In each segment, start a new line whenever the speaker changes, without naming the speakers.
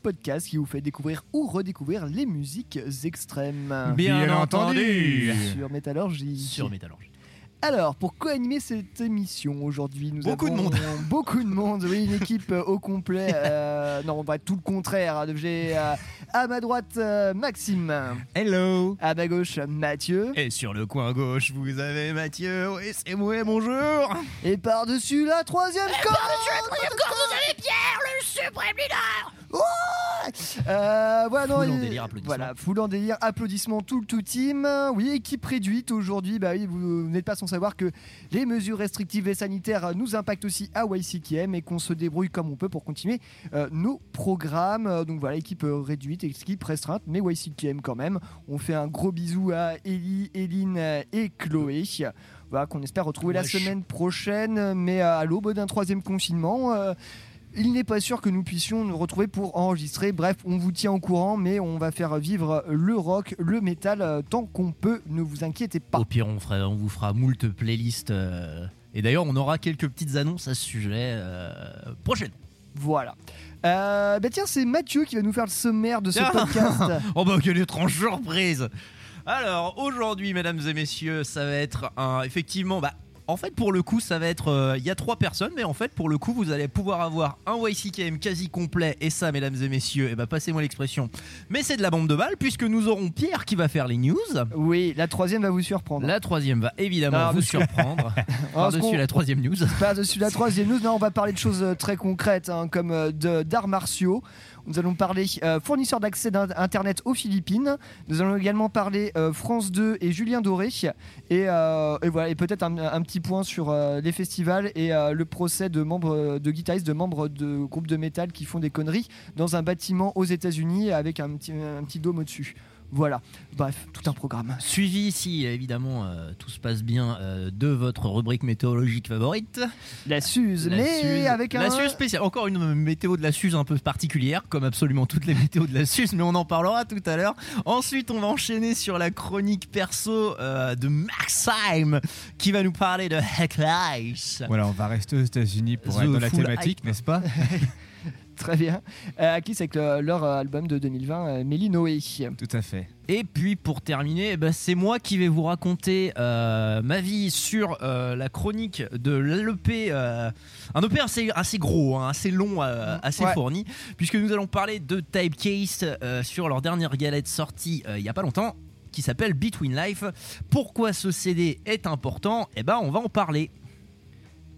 podcast qui vous fait découvrir ou redécouvrir les musiques extrêmes.
Bien entendu.
Sur Métallurgie.
Sur Métallurgie.
Alors, pour co-animer cette émission aujourd'hui, nous
Beaucoup de monde.
beaucoup de monde, oui, une équipe euh, au complet. euh, non, on va être tout le contraire. hein. J'ai euh, à ma droite euh, Maxime,
Hello.
à ma gauche Mathieu,
Et sur le coin gauche, vous avez Mathieu. Oui, c'est moi, bonjour.
et par-dessus la troisième corde. Euh, voilà, non,
Foule en
et-
délire, applaudissements.
Voilà, foule en délire, applaudissements tout le tout team. Oui, équipe réduite aujourd'hui. Bah oui, vous n'êtes pas sans savoir que les mesures restrictives et sanitaires nous impactent aussi à YCKM et qu'on se débrouille comme on peut pour continuer euh, nos programmes. Euh, Donc voilà, équipe euh, réduite, équipe restreinte, mais YCKM quand même. On fait un gros bisou à Ellie, Eline et Chloé. Voilà, qu'on espère retrouver la semaine prochaine, mais à l'aube d'un troisième confinement. euh, il n'est pas sûr que nous puissions nous retrouver pour enregistrer. Bref, on vous tient au courant, mais on va faire vivre le rock, le métal euh, tant qu'on peut. Ne vous inquiétez pas.
Au pire, on, fera- on vous fera moult playlists. euh, et d'ailleurs, on aura quelques petites annonces à ce sujet euh, prochainement.
Voilà. Euh, bah tiens, c'est Mathieu qui va nous faire le sommaire de ce
Ah.
podcast.
Oh bah quelle étrange surprise Alors aujourd'hui mesdames et messieurs ça va être un effectivement bah en fait pour le coup ça va être euh, il y a trois personnes mais en fait pour le coup vous allez pouvoir avoir un YCKM quasi complet. Et ça mesdames et messieurs et bah passez-moi l'expression. Mais c'est de la bombe de balle puisque nous aurons Pierre qui va faire les news.
Oui, la troisième va vous surprendre.
la troisième va évidemment
Ah,
vous surprendre. Par-dessus la troisième news.
Par-dessus la troisième news, non, on va parler de choses euh, très concrètes, hein, comme euh, d'arts martiaux. Nous allons parler euh, fournisseur d'accès d'in- Internet aux Philippines. Nous allons également parler euh, France 2 et Julien Doré. Et, euh, et voilà, et peut-être un, petit point sur les festivals et le procès de membres de guitaristes, de membres de groupes de métal qui font des conneries dans un bâtiment aux États-Unis avec un petit, un petit dôme au-dessus. Voilà, bref, tout un programme.
suivi ici évidemment euh, tout se passe bien euh, de votre rubrique météorologique favorite
La Suze,
La
mais
Suze.
avec un.
La Suze spéciale. Encore une météo de la Suze un peu particulière, comme absolument toutes les météos de la Suze, mais on en parlera tout à l'heure. Ensuite, on va enchaîner sur la chronique perso euh, de Maxime, qui va nous parler de Heckle Ice.
Voilà, on va rester aux États-Unis pour
The
être dans la thématique, n'est-ce pas?
Très bien. Euh, à qui c'est avec le- leur euh, album de 2020, euh, Mélie Noé?
Tout à fait.
Et puis pour terminer, eh ben, c'est moi qui vais vous raconter euh, ma vie sur euh, la chronique de l'EP, euh, un EP assez, assez gros, hein, assez long, assez
Ouais.
fourni, puisque nous allons parler de Typecase sur leur dernière galette sortie il y a pas longtemps, qui s'appelle Between Life. Pourquoi ce CD est important? Eh ben, on va en parler.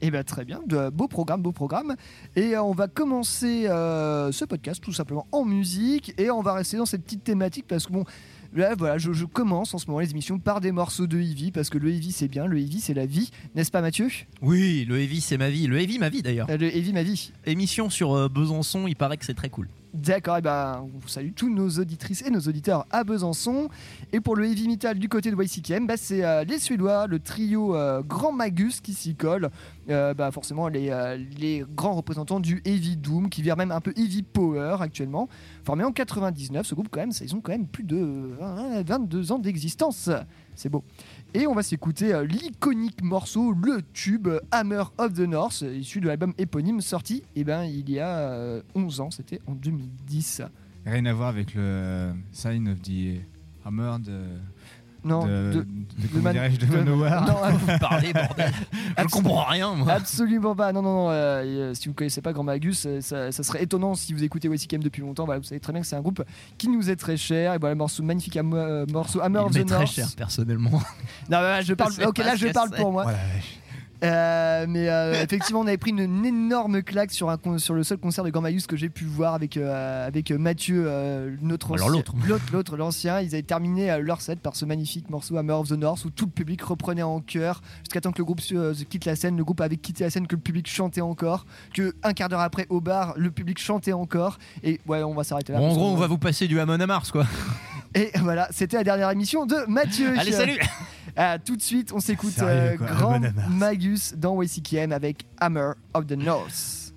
Eh bien très bien, de, beau programme, beau programme. Et euh, on va commencer euh, ce podcast tout simplement en musique et on va rester dans cette petite thématique parce que bon, là voilà, je, je commence en ce moment les émissions par des morceaux de Heavy parce que le Heavy c'est bien, le Heavy c'est la vie, n'est-ce pas Mathieu?
Oui, le Heavy c'est ma vie, le Heavy ma vie d'ailleurs.
Euh, Le Heavy ma vie.
Émission sur Besançon, il paraît que c'est très cool.
D'accord, et ben on salue tous nos auditrices et nos auditeurs à Besançon. Et pour le heavy metal du côté de YCKM, bah, c'est euh, les Suédois, le trio euh, Grand Magus qui s'y colle. Euh, bah, forcément les, grands représentants du heavy doom qui vient même un peu heavy power actuellement. Formé en 99, ce groupe quand même, ça, ils ont quand même plus de euh, 22 ans d'existence. C'est beau. Et on va s'écouter euh, l'iconique morceau, le tube euh, Hammer of the North, euh, issu de l'album éponyme sorti eh ben, il y a euh, 11 ans, c'était en 2010.
Rien à voir avec le Sign of the Hammer de.
Non,
de,
de-
de-
Man-
de
de-
Manowar.
non,
Vous parlez, bordel. Je comprends rien, moi.
absolument pas. Non, non, non. euh, euh, si vous connaissez pas Grand Magus, euh, ça, ça serait étonnant si vous écoutez Wesicam depuis longtemps. Voilà, vous savez très bien que c'est un groupe qui nous est très cher. Et voilà, morceau magnifique, euh, morceau Hammer
Il
of the
m'est très
North.
cher, personnellement.
Non, bah, je parle. Ok, là, je parle pour moi.
Voilà, vache.
Euh, mais euh, effectivement, on avait pris une, une énorme claque sur, un, sur le seul concert de Grand Magus que j'ai pu voir avec, euh, avec Mathieu, euh, notre
l'autre.
l'autre, l'autre, l'ancien. Ils avaient terminé euh, leur set par ce magnifique morceau Hammer of the North où tout le public reprenait en chœur jusqu'à temps que le groupe quitte la scène. Le groupe avait quitté la scène, que le public chantait encore, que un quart d'heure après au bar, le public chantait encore. Et ouais, on va s'arrêter là.
Bon, en gros,
qu'on-
on va vous passer du Hamon à Mars, quoi.
Et voilà, c'était la dernière émission de Mathieu.
Allez, salut
Ah, tout de suite, on s'écoute euh, Grand. Magus dans YCKM avec Hammer of the North.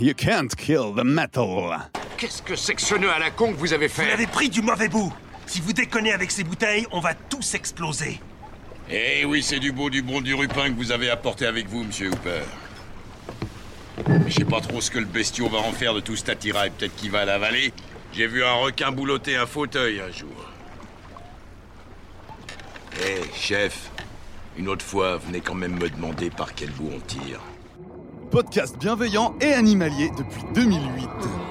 You can't kill the metal.
Qu'est-ce que c'est que ce nœud à la con que vous avez
Vous
fait
l'avez pris du mauvais bout. Si vous déconnez avec ces bouteilles, on va tous exploser.
Eh oui, c'est du beau, du bon, du rupin que vous avez apporté avec vous, monsieur Hooper. Je sais pas trop ce que le bestiau va en faire de tout cet attirail. Peut-être qu'il va l'avaler. J'ai vu un requin boulotter un fauteuil un jour. Eh, chef, une autre fois, venez quand même me demander par quel bout on tire.
Podcast bienveillant et animalier depuis 2008.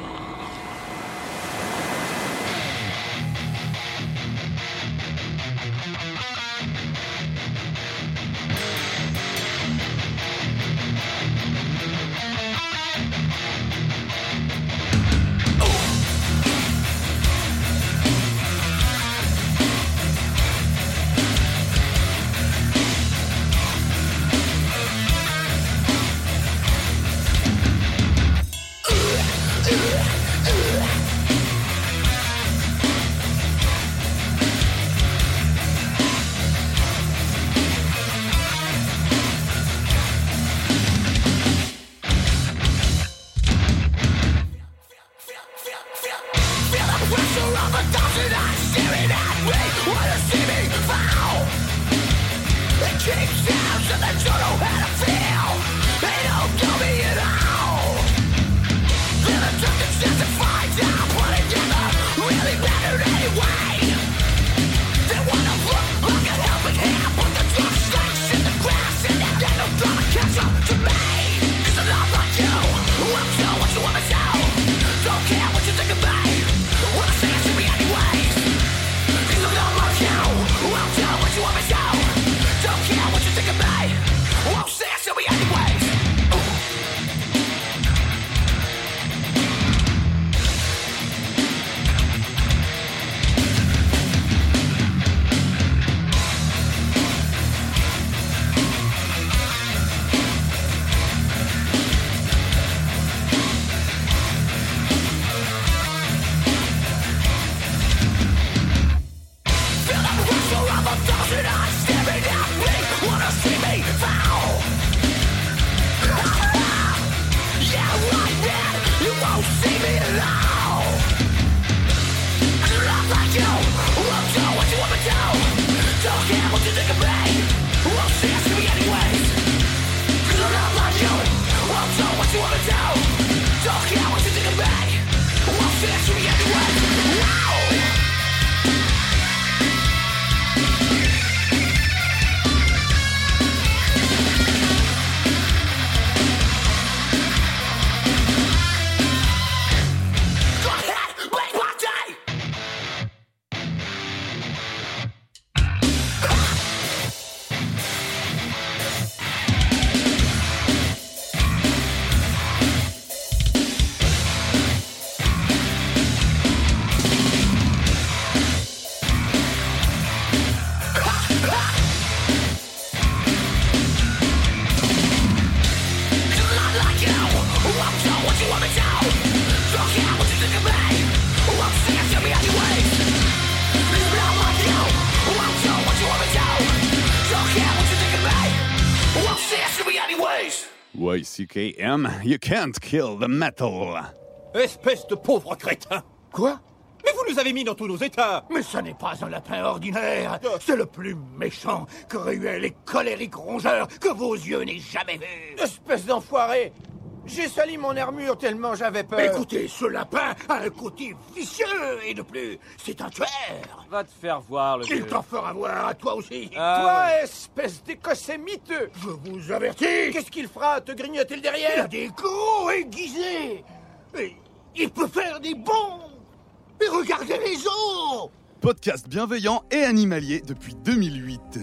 YCKM, you can't kill the metal.
Espèce de pauvre crétin.
Quoi?
Mais vous nous avez mis dans tous nos états.
Mais ça n'est pas un lapin ordinaire. C'est le plus méchant, cruel et colérique rongeur que vos yeux n'aient jamais vu.
Espèce d'enfoiré J'ai sali mon armure tellement j'avais peur.
Écoutez, ce lapin a un côté vicieux et de plus, c'est un tueur.
Va te faire voir, le
Il t'en fera voir à toi aussi.
Ah, Toi, espèce d'écossais miteux.
Je vous avertis.
Qu'est-ce qu'il fera Te grignoter le
Il a
derrière
des coups aiguisés. Et il peut faire des bonds. Et regardez les os.
Podcast bienveillant et animalier depuis 2008.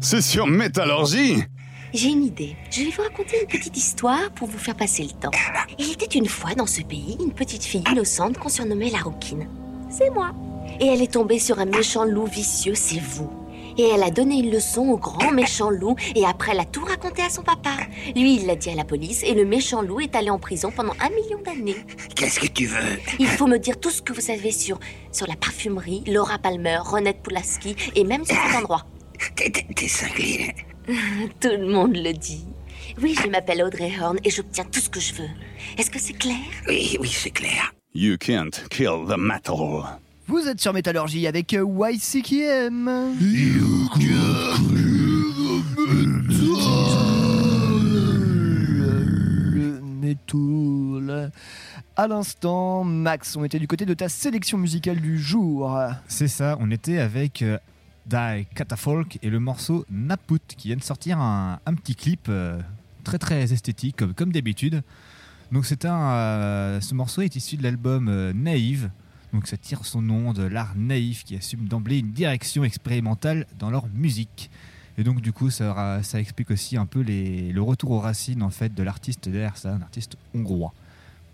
C'est sur Métallurgie
J'ai une idée. Je vais vous raconter une petite histoire pour vous faire passer le temps. Il était une fois dans ce pays une petite fille innocente qu'on surnommait la rouquine. C'est moi. Et elle est tombée sur un méchant loup vicieux, c'est vous. Et elle a donné une leçon au grand méchant loup et après elle a tout raconté à son papa. Lui, il l'a dit à la police et le méchant loup est allé en prison pendant un million d'années.
Qu'est-ce que tu veux?
Il faut me dire tout ce que vous savez sur, sur la parfumerie, Laura Palmer, Ronette Pulaski et même sur cet endroit.
T'es- T'es t'es cinglé.
Tout le monde le dit. Oui, je m'appelle Audrey Horn et j'obtiens tout ce que je veux. Est-ce que c'est clair?
Oui, oui, c'est clair.
You can't kill the metal.
Vous êtes sur Métallurgie avec euh, YCKM. Le métal. À l'instant, Max, on était du côté de ta sélection musicale du jour.
C'est ça, on était avec euh, Die Catafolk et le morceau Naput qui vient de sortir un, un petit clip euh, très très esthétique comme, comme d'habitude. Donc c'est un, euh, ce morceau est issu de l'album euh, Naïve. Donc ça tire son nom de l'art naïf qui assume d'emblée une direction expérimentale dans leur musique. Et donc du coup ça, explique aussi un peu les- le retour aux racines en fait de l'artiste derrière ça, un artiste hongrois.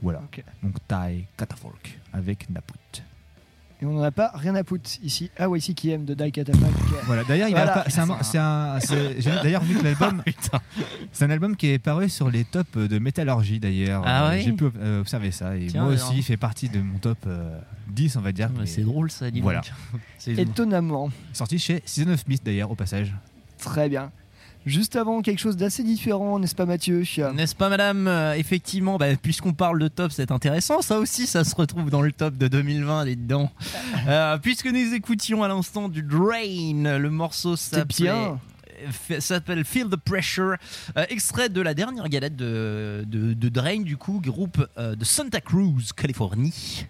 Voilà. Donc Die Catafolk avec Naput.
Et on n'en a pas rien à foutre ici à YCKM de Die Catafalque.
Voilà, d'ailleurs, il va
Voilà.
c'est un- d'ailleurs vu que l'album, c'est un album qui est paru sur les tops de métallurgie d'ailleurs.
Ah
Euh,
ouais
J'ai pu euh, observer ça et
Tiens,
moi
alors.
aussi, il fait partie de mon top euh, 10, on va dire.
C'est drôle ça, dis
Voilà.
Étonnamment.
Sorti chez Season of Mist d'ailleurs, au passage.
Très bien. Juste avant, quelque chose d'assez différent, n'est-ce pas Mathieu
N'est-ce pas, madame? Euh, Effectivement, bah, puisqu'on parle de top, c'est intéressant. Ça aussi, ça se retrouve dans le top de 2020, les dedans. Euh, puisque nous écoutions à l'instant du Drain, le morceau s'appelait- s'appelle Feel the Pressure, euh, extrait de la dernière galette de, de, de Drain, du coup, groupe euh, de Santa Cruz, Californie,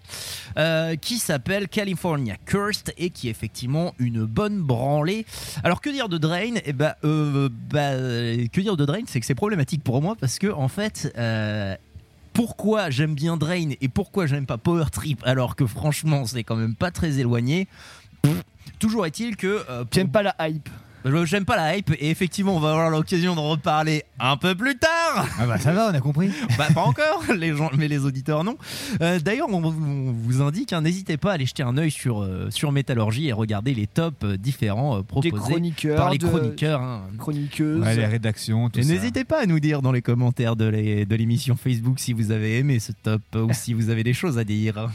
euh, qui s'appelle California Cursed et qui est effectivement une bonne branlée. Alors que dire de Drain? Eh ben, bah, que dire de Drain? C'est que c'est problématique pour moi parce que en fait. pourquoi j'aime bien Drain et pourquoi j'aime pas Power Trip alors que franchement c'est quand même pas très éloigné? Pff, Toujours est-il que euh, pour-
J'aime pas la hype.
J'aime pas la hype et effectivement on va avoir l'occasion d'en reparler un peu plus tard.
Ah bah ça va, on a compris.
Bah pas encore, les gens, mais les auditeurs non. Euh, D'ailleurs on, vous- on vous indique, hein, n'hésitez pas à aller jeter un œil sur euh, sur Métallurgie et regarder les tops euh, différents euh,
Des
proposés
chroniqueurs.
par les
de-
chroniqueurs. hein.
Chroniqueuses.
Ouais, les rédactions, tout
Et
ça.
n'hésitez pas à nous dire dans les commentaires de de l'émission Facebook si vous avez aimé ce top ou si vous avez des choses à dire.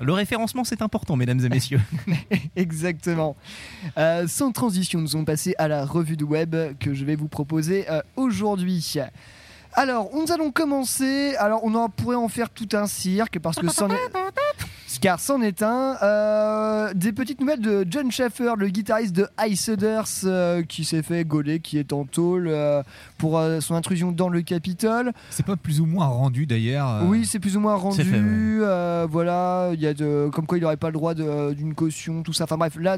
Le référencement c'est important mesdames et messieurs.
Exactement. Euh, sans transition, nous allons passer à la revue de web que je vais vous proposer euh, aujourd'hui. Alors, nous allons commencer. Alors, on en pourrait en faire tout un cirque parce que c'en Car c'en est un. Euh, des petites nouvelles de John Schaffer, le guitariste de Iceders, euh, qui s'est fait gauler, qui est en tôle euh, pour euh, son intrusion dans le Capitole.
C'est pas plus ou moins rendu d'ailleurs.
Oui, c'est plus ou moins rendu.
c'est fait, ouais.
voilà, il y a de, comme quoi il n'aurait pas le droit d'une caution, tout ça. Enfin bref, là,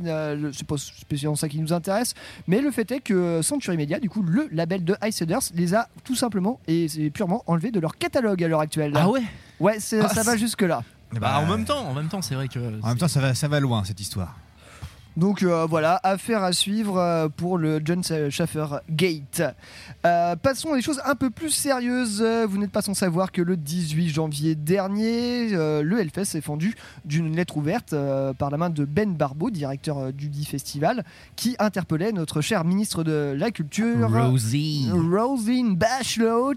c'est pas spécialement ça qui nous intéresse. Mais le fait est que Century Media, du coup, le label de Iceders, les a tout simplement et c'est purement enlevés de leur catalogue à l'heure actuelle.
Ah ouais?
Ouais,
Ah,
ça va jusque là.
Eh
Bah,
bah,
en même temps, en même temps c'est vrai que.
En même temps, ça va, ça va loin cette histoire.
Donc euh, voilà, affaire à suivre euh, pour le John Schaffer Gate. Euh, passons à des choses un peu plus sérieuses. Vous n'êtes pas sans savoir que le 18 janvier dernier, le Hellfest s'est fendu d'une lettre ouverte par la main de Ben Barbeau, directeur du dit festival, qui interpellait notre cher ministre de la Culture.
Rosie.
Rosine Bachelot,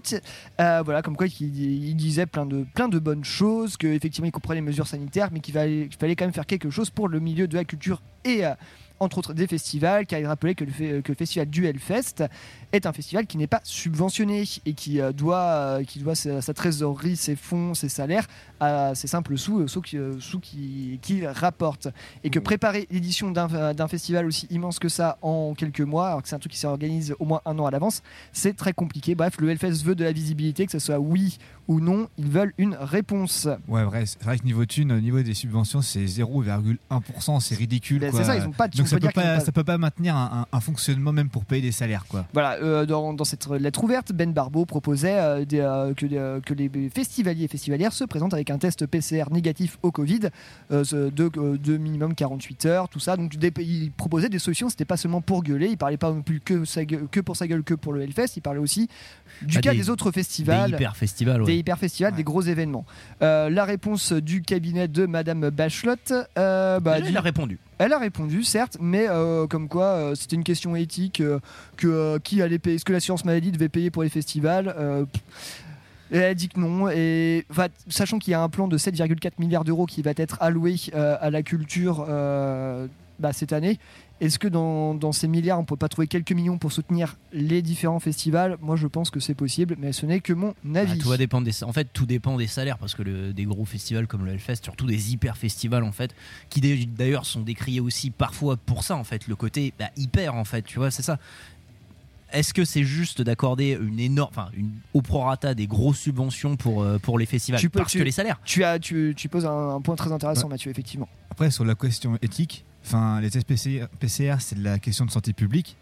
voilà, comme quoi il, il disait plein de, plein de bonnes choses, qu'effectivement il comprenait les mesures sanitaires, mais qu'il fallait, qu'il fallait quand même faire quelque chose pour le milieu de la culture et euh, entre autres des festivals, car il rappelait que le, fe- que le festival du Hellfest est un festival qui n'est pas subventionné et qui euh, doit, euh, qui doit sa, sa trésorerie, ses fonds, ses salaires à ses simples sous, sous qui, sous qui, qui rapportent. Et que préparer l'édition d'un d'un festival aussi immense que ça en quelques mois, alors que c'est un truc qui s'organise au moins un an à l'avance, c'est très compliqué. Bref, le Hellfest veut de la visibilité, que ce soit oui ou non ils veulent une réponse.
Ouais, vrai, c'est vrai que niveau thune, au niveau des subventions, c'est 0,1%, c'est ridicule.
Ben, c'est ça, ils ont pas de-
Donc
on
ça
peut
pas,
ont pas-
ça peut pas maintenir un, un- un fonctionnement même pour payer des salaires, quoi.
Voilà, euh, dans, dans cette lettre ouverte, Ben Barbeau proposait euh, des, euh, que, les festivaliers et festivalières se présentent avec un test PCR négatif au Covid de, de minimum 48 heures, tout ça. Donc des- il proposait des solutions, c'était pas seulement pour gueuler, il parlait pas non plus que, sa gueule- que pour sa gueule, que pour le Hellfest, il parlait aussi du
Ah,
cas
des-
des, autres festivals.
Des hyper festivals, ouais.
Hyper festivals, des gros événements. Euh, la réponse du cabinet de Madame Bachelot. euh, bah,
Déjà,
dit-
il a répondu.
elle a répondu, certes, mais euh, comme quoi c'était une question éthique, que qui allait payer, est-ce que l'assurance maladie devait payer pour les festivals. Et elle a dit que non, et enfin, sachant qu'il y a un plan de 7,4 milliards d'euros qui va être alloué euh, à la culture euh, bah, cette année, est-ce que dans, dans ces milliards on peut pas trouver quelques millions pour soutenir les différents festivals? Moi je pense que c'est possible, mais ce n'est que mon avis.
Ah, tout va dépendre des, en fait, tout dépend des salaires parce que le- des gros festivals comme le Hellfest, surtout des hyper festivals en fait, qui d'ailleurs sont décriés aussi parfois pour ça en fait, le côté bah, hyper en fait, tu vois, c'est ça. Est-ce que c'est juste d'accorder une énorme, enfin une au prorata des grosses subventions pour euh, pour les festivals
Tu peux-
parce
tu-
que les salaires?
Tu, as, tu, tu poses un, un point très intéressant,
Ouais.
Mathieu, effectivement.
Après, sur la question éthique, enfin, les tests PCR, PCR, c'est de la question de santé publique.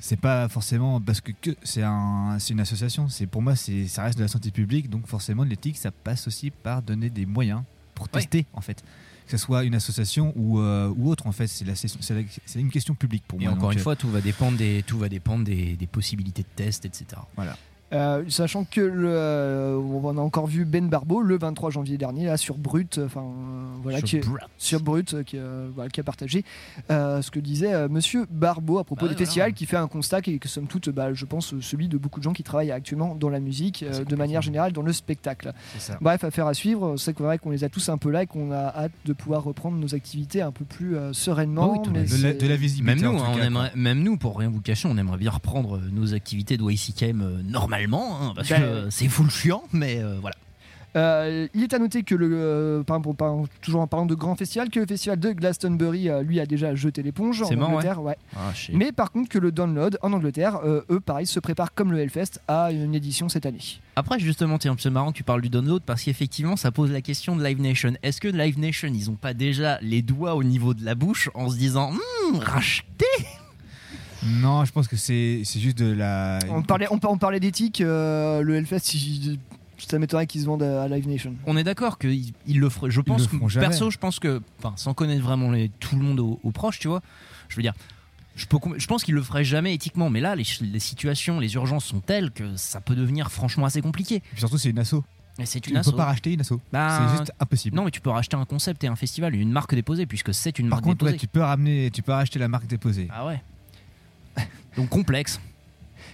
C'est pas forcément parce que, que c'est un, c'est une association. C'est pour moi, c'est ça reste de la santé publique, donc forcément l'éthique, ça passe aussi par donner des moyens pour tester en fait. Que ce soit une association ou, euh, ou autre, en fait, c'est une question publique pour
Et
moi.
encore
donc,
une
euh,
fois, tout va dépendre des tout va dépendre des, des possibilités de tests, etc.
Voilà.
Euh, sachant que le, euh, on a encore vu Ben Barbeau le 23 janvier dernier là, sur Brut, enfin euh, voilà,
Sur
qui
Brut.
sur Brut, qui, euh, voilà, qui a partagé euh, ce que disait euh, Monsieur Barbeau à propos
Ah ouais,
des
voilà.
festivals, qui fait un constat qui est que somme toute, bah, je pense, celui de beaucoup de gens qui travaillent actuellement dans la musique, euh, de manière générale dans le spectacle. Bref, affaire à suivre. C'est vrai qu'on les a tous un peu là et qu'on a hâte de pouvoir reprendre nos activités un peu plus euh, sereinement.
Ah oui, tout
mais
de, la,
c'est-
de la visibilité.
Même nous,
en tout
hein, on
cas,
aimerait, même nous, pour rien vous cacher, on aimerait bien reprendre nos activités de YCKM euh, normalement, hein, parce
Ben,
que euh, c'est full chiant, mais euh, voilà.
Euh, il est à noter que le, euh, par exemple, par- toujours en parlant de grand festival, que le festival de Glastonbury, euh, lui, a déjà jeté l'éponge en
C'est marrant,
Angleterre. ouais.
Ah, je sais.
Mais par contre, que le Download en Angleterre, eux, pareil, se préparent comme le Hellfest à une édition cette année.
Après, justement, c'est marrant que tu parles du download parce qu'effectivement, ça pose la question de Live Nation. Est-ce que Live Nation, ils ont pas déjà les doigts au niveau de la bouche en se disant, Hum, racheter
Non, je pense que c'est c'est juste de la.
On parlait, on, par- on parlait d'éthique, euh, le Hellfest, si- ça m'étonnerait qu'ils se vendent à, Live Nation.
On est d'accord qu'ils ils le feraient. Je pense que,
jamais.
perso, je pense que, enfin, sans connaître vraiment les- tout le monde au, au proche, tu vois, je veux dire. Je, peux com- je pense qu'ils le feraient jamais éthiquement, mais là, les, situations, les urgences sont telles que ça peut devenir franchement assez compliqué.
Et puis surtout, c'est une asso.
C'est
Tu
une
ne
asso.
peux pas racheter une asso.
Bah,
c'est juste impossible.
Non, mais tu peux racheter un concept et un festival, une marque déposée, puisque c'est une
Par
marque
contre, ouais,
déposée.
tu peux ramener, tu peux racheter la marque déposée.
Ah ouais. Donc complexe.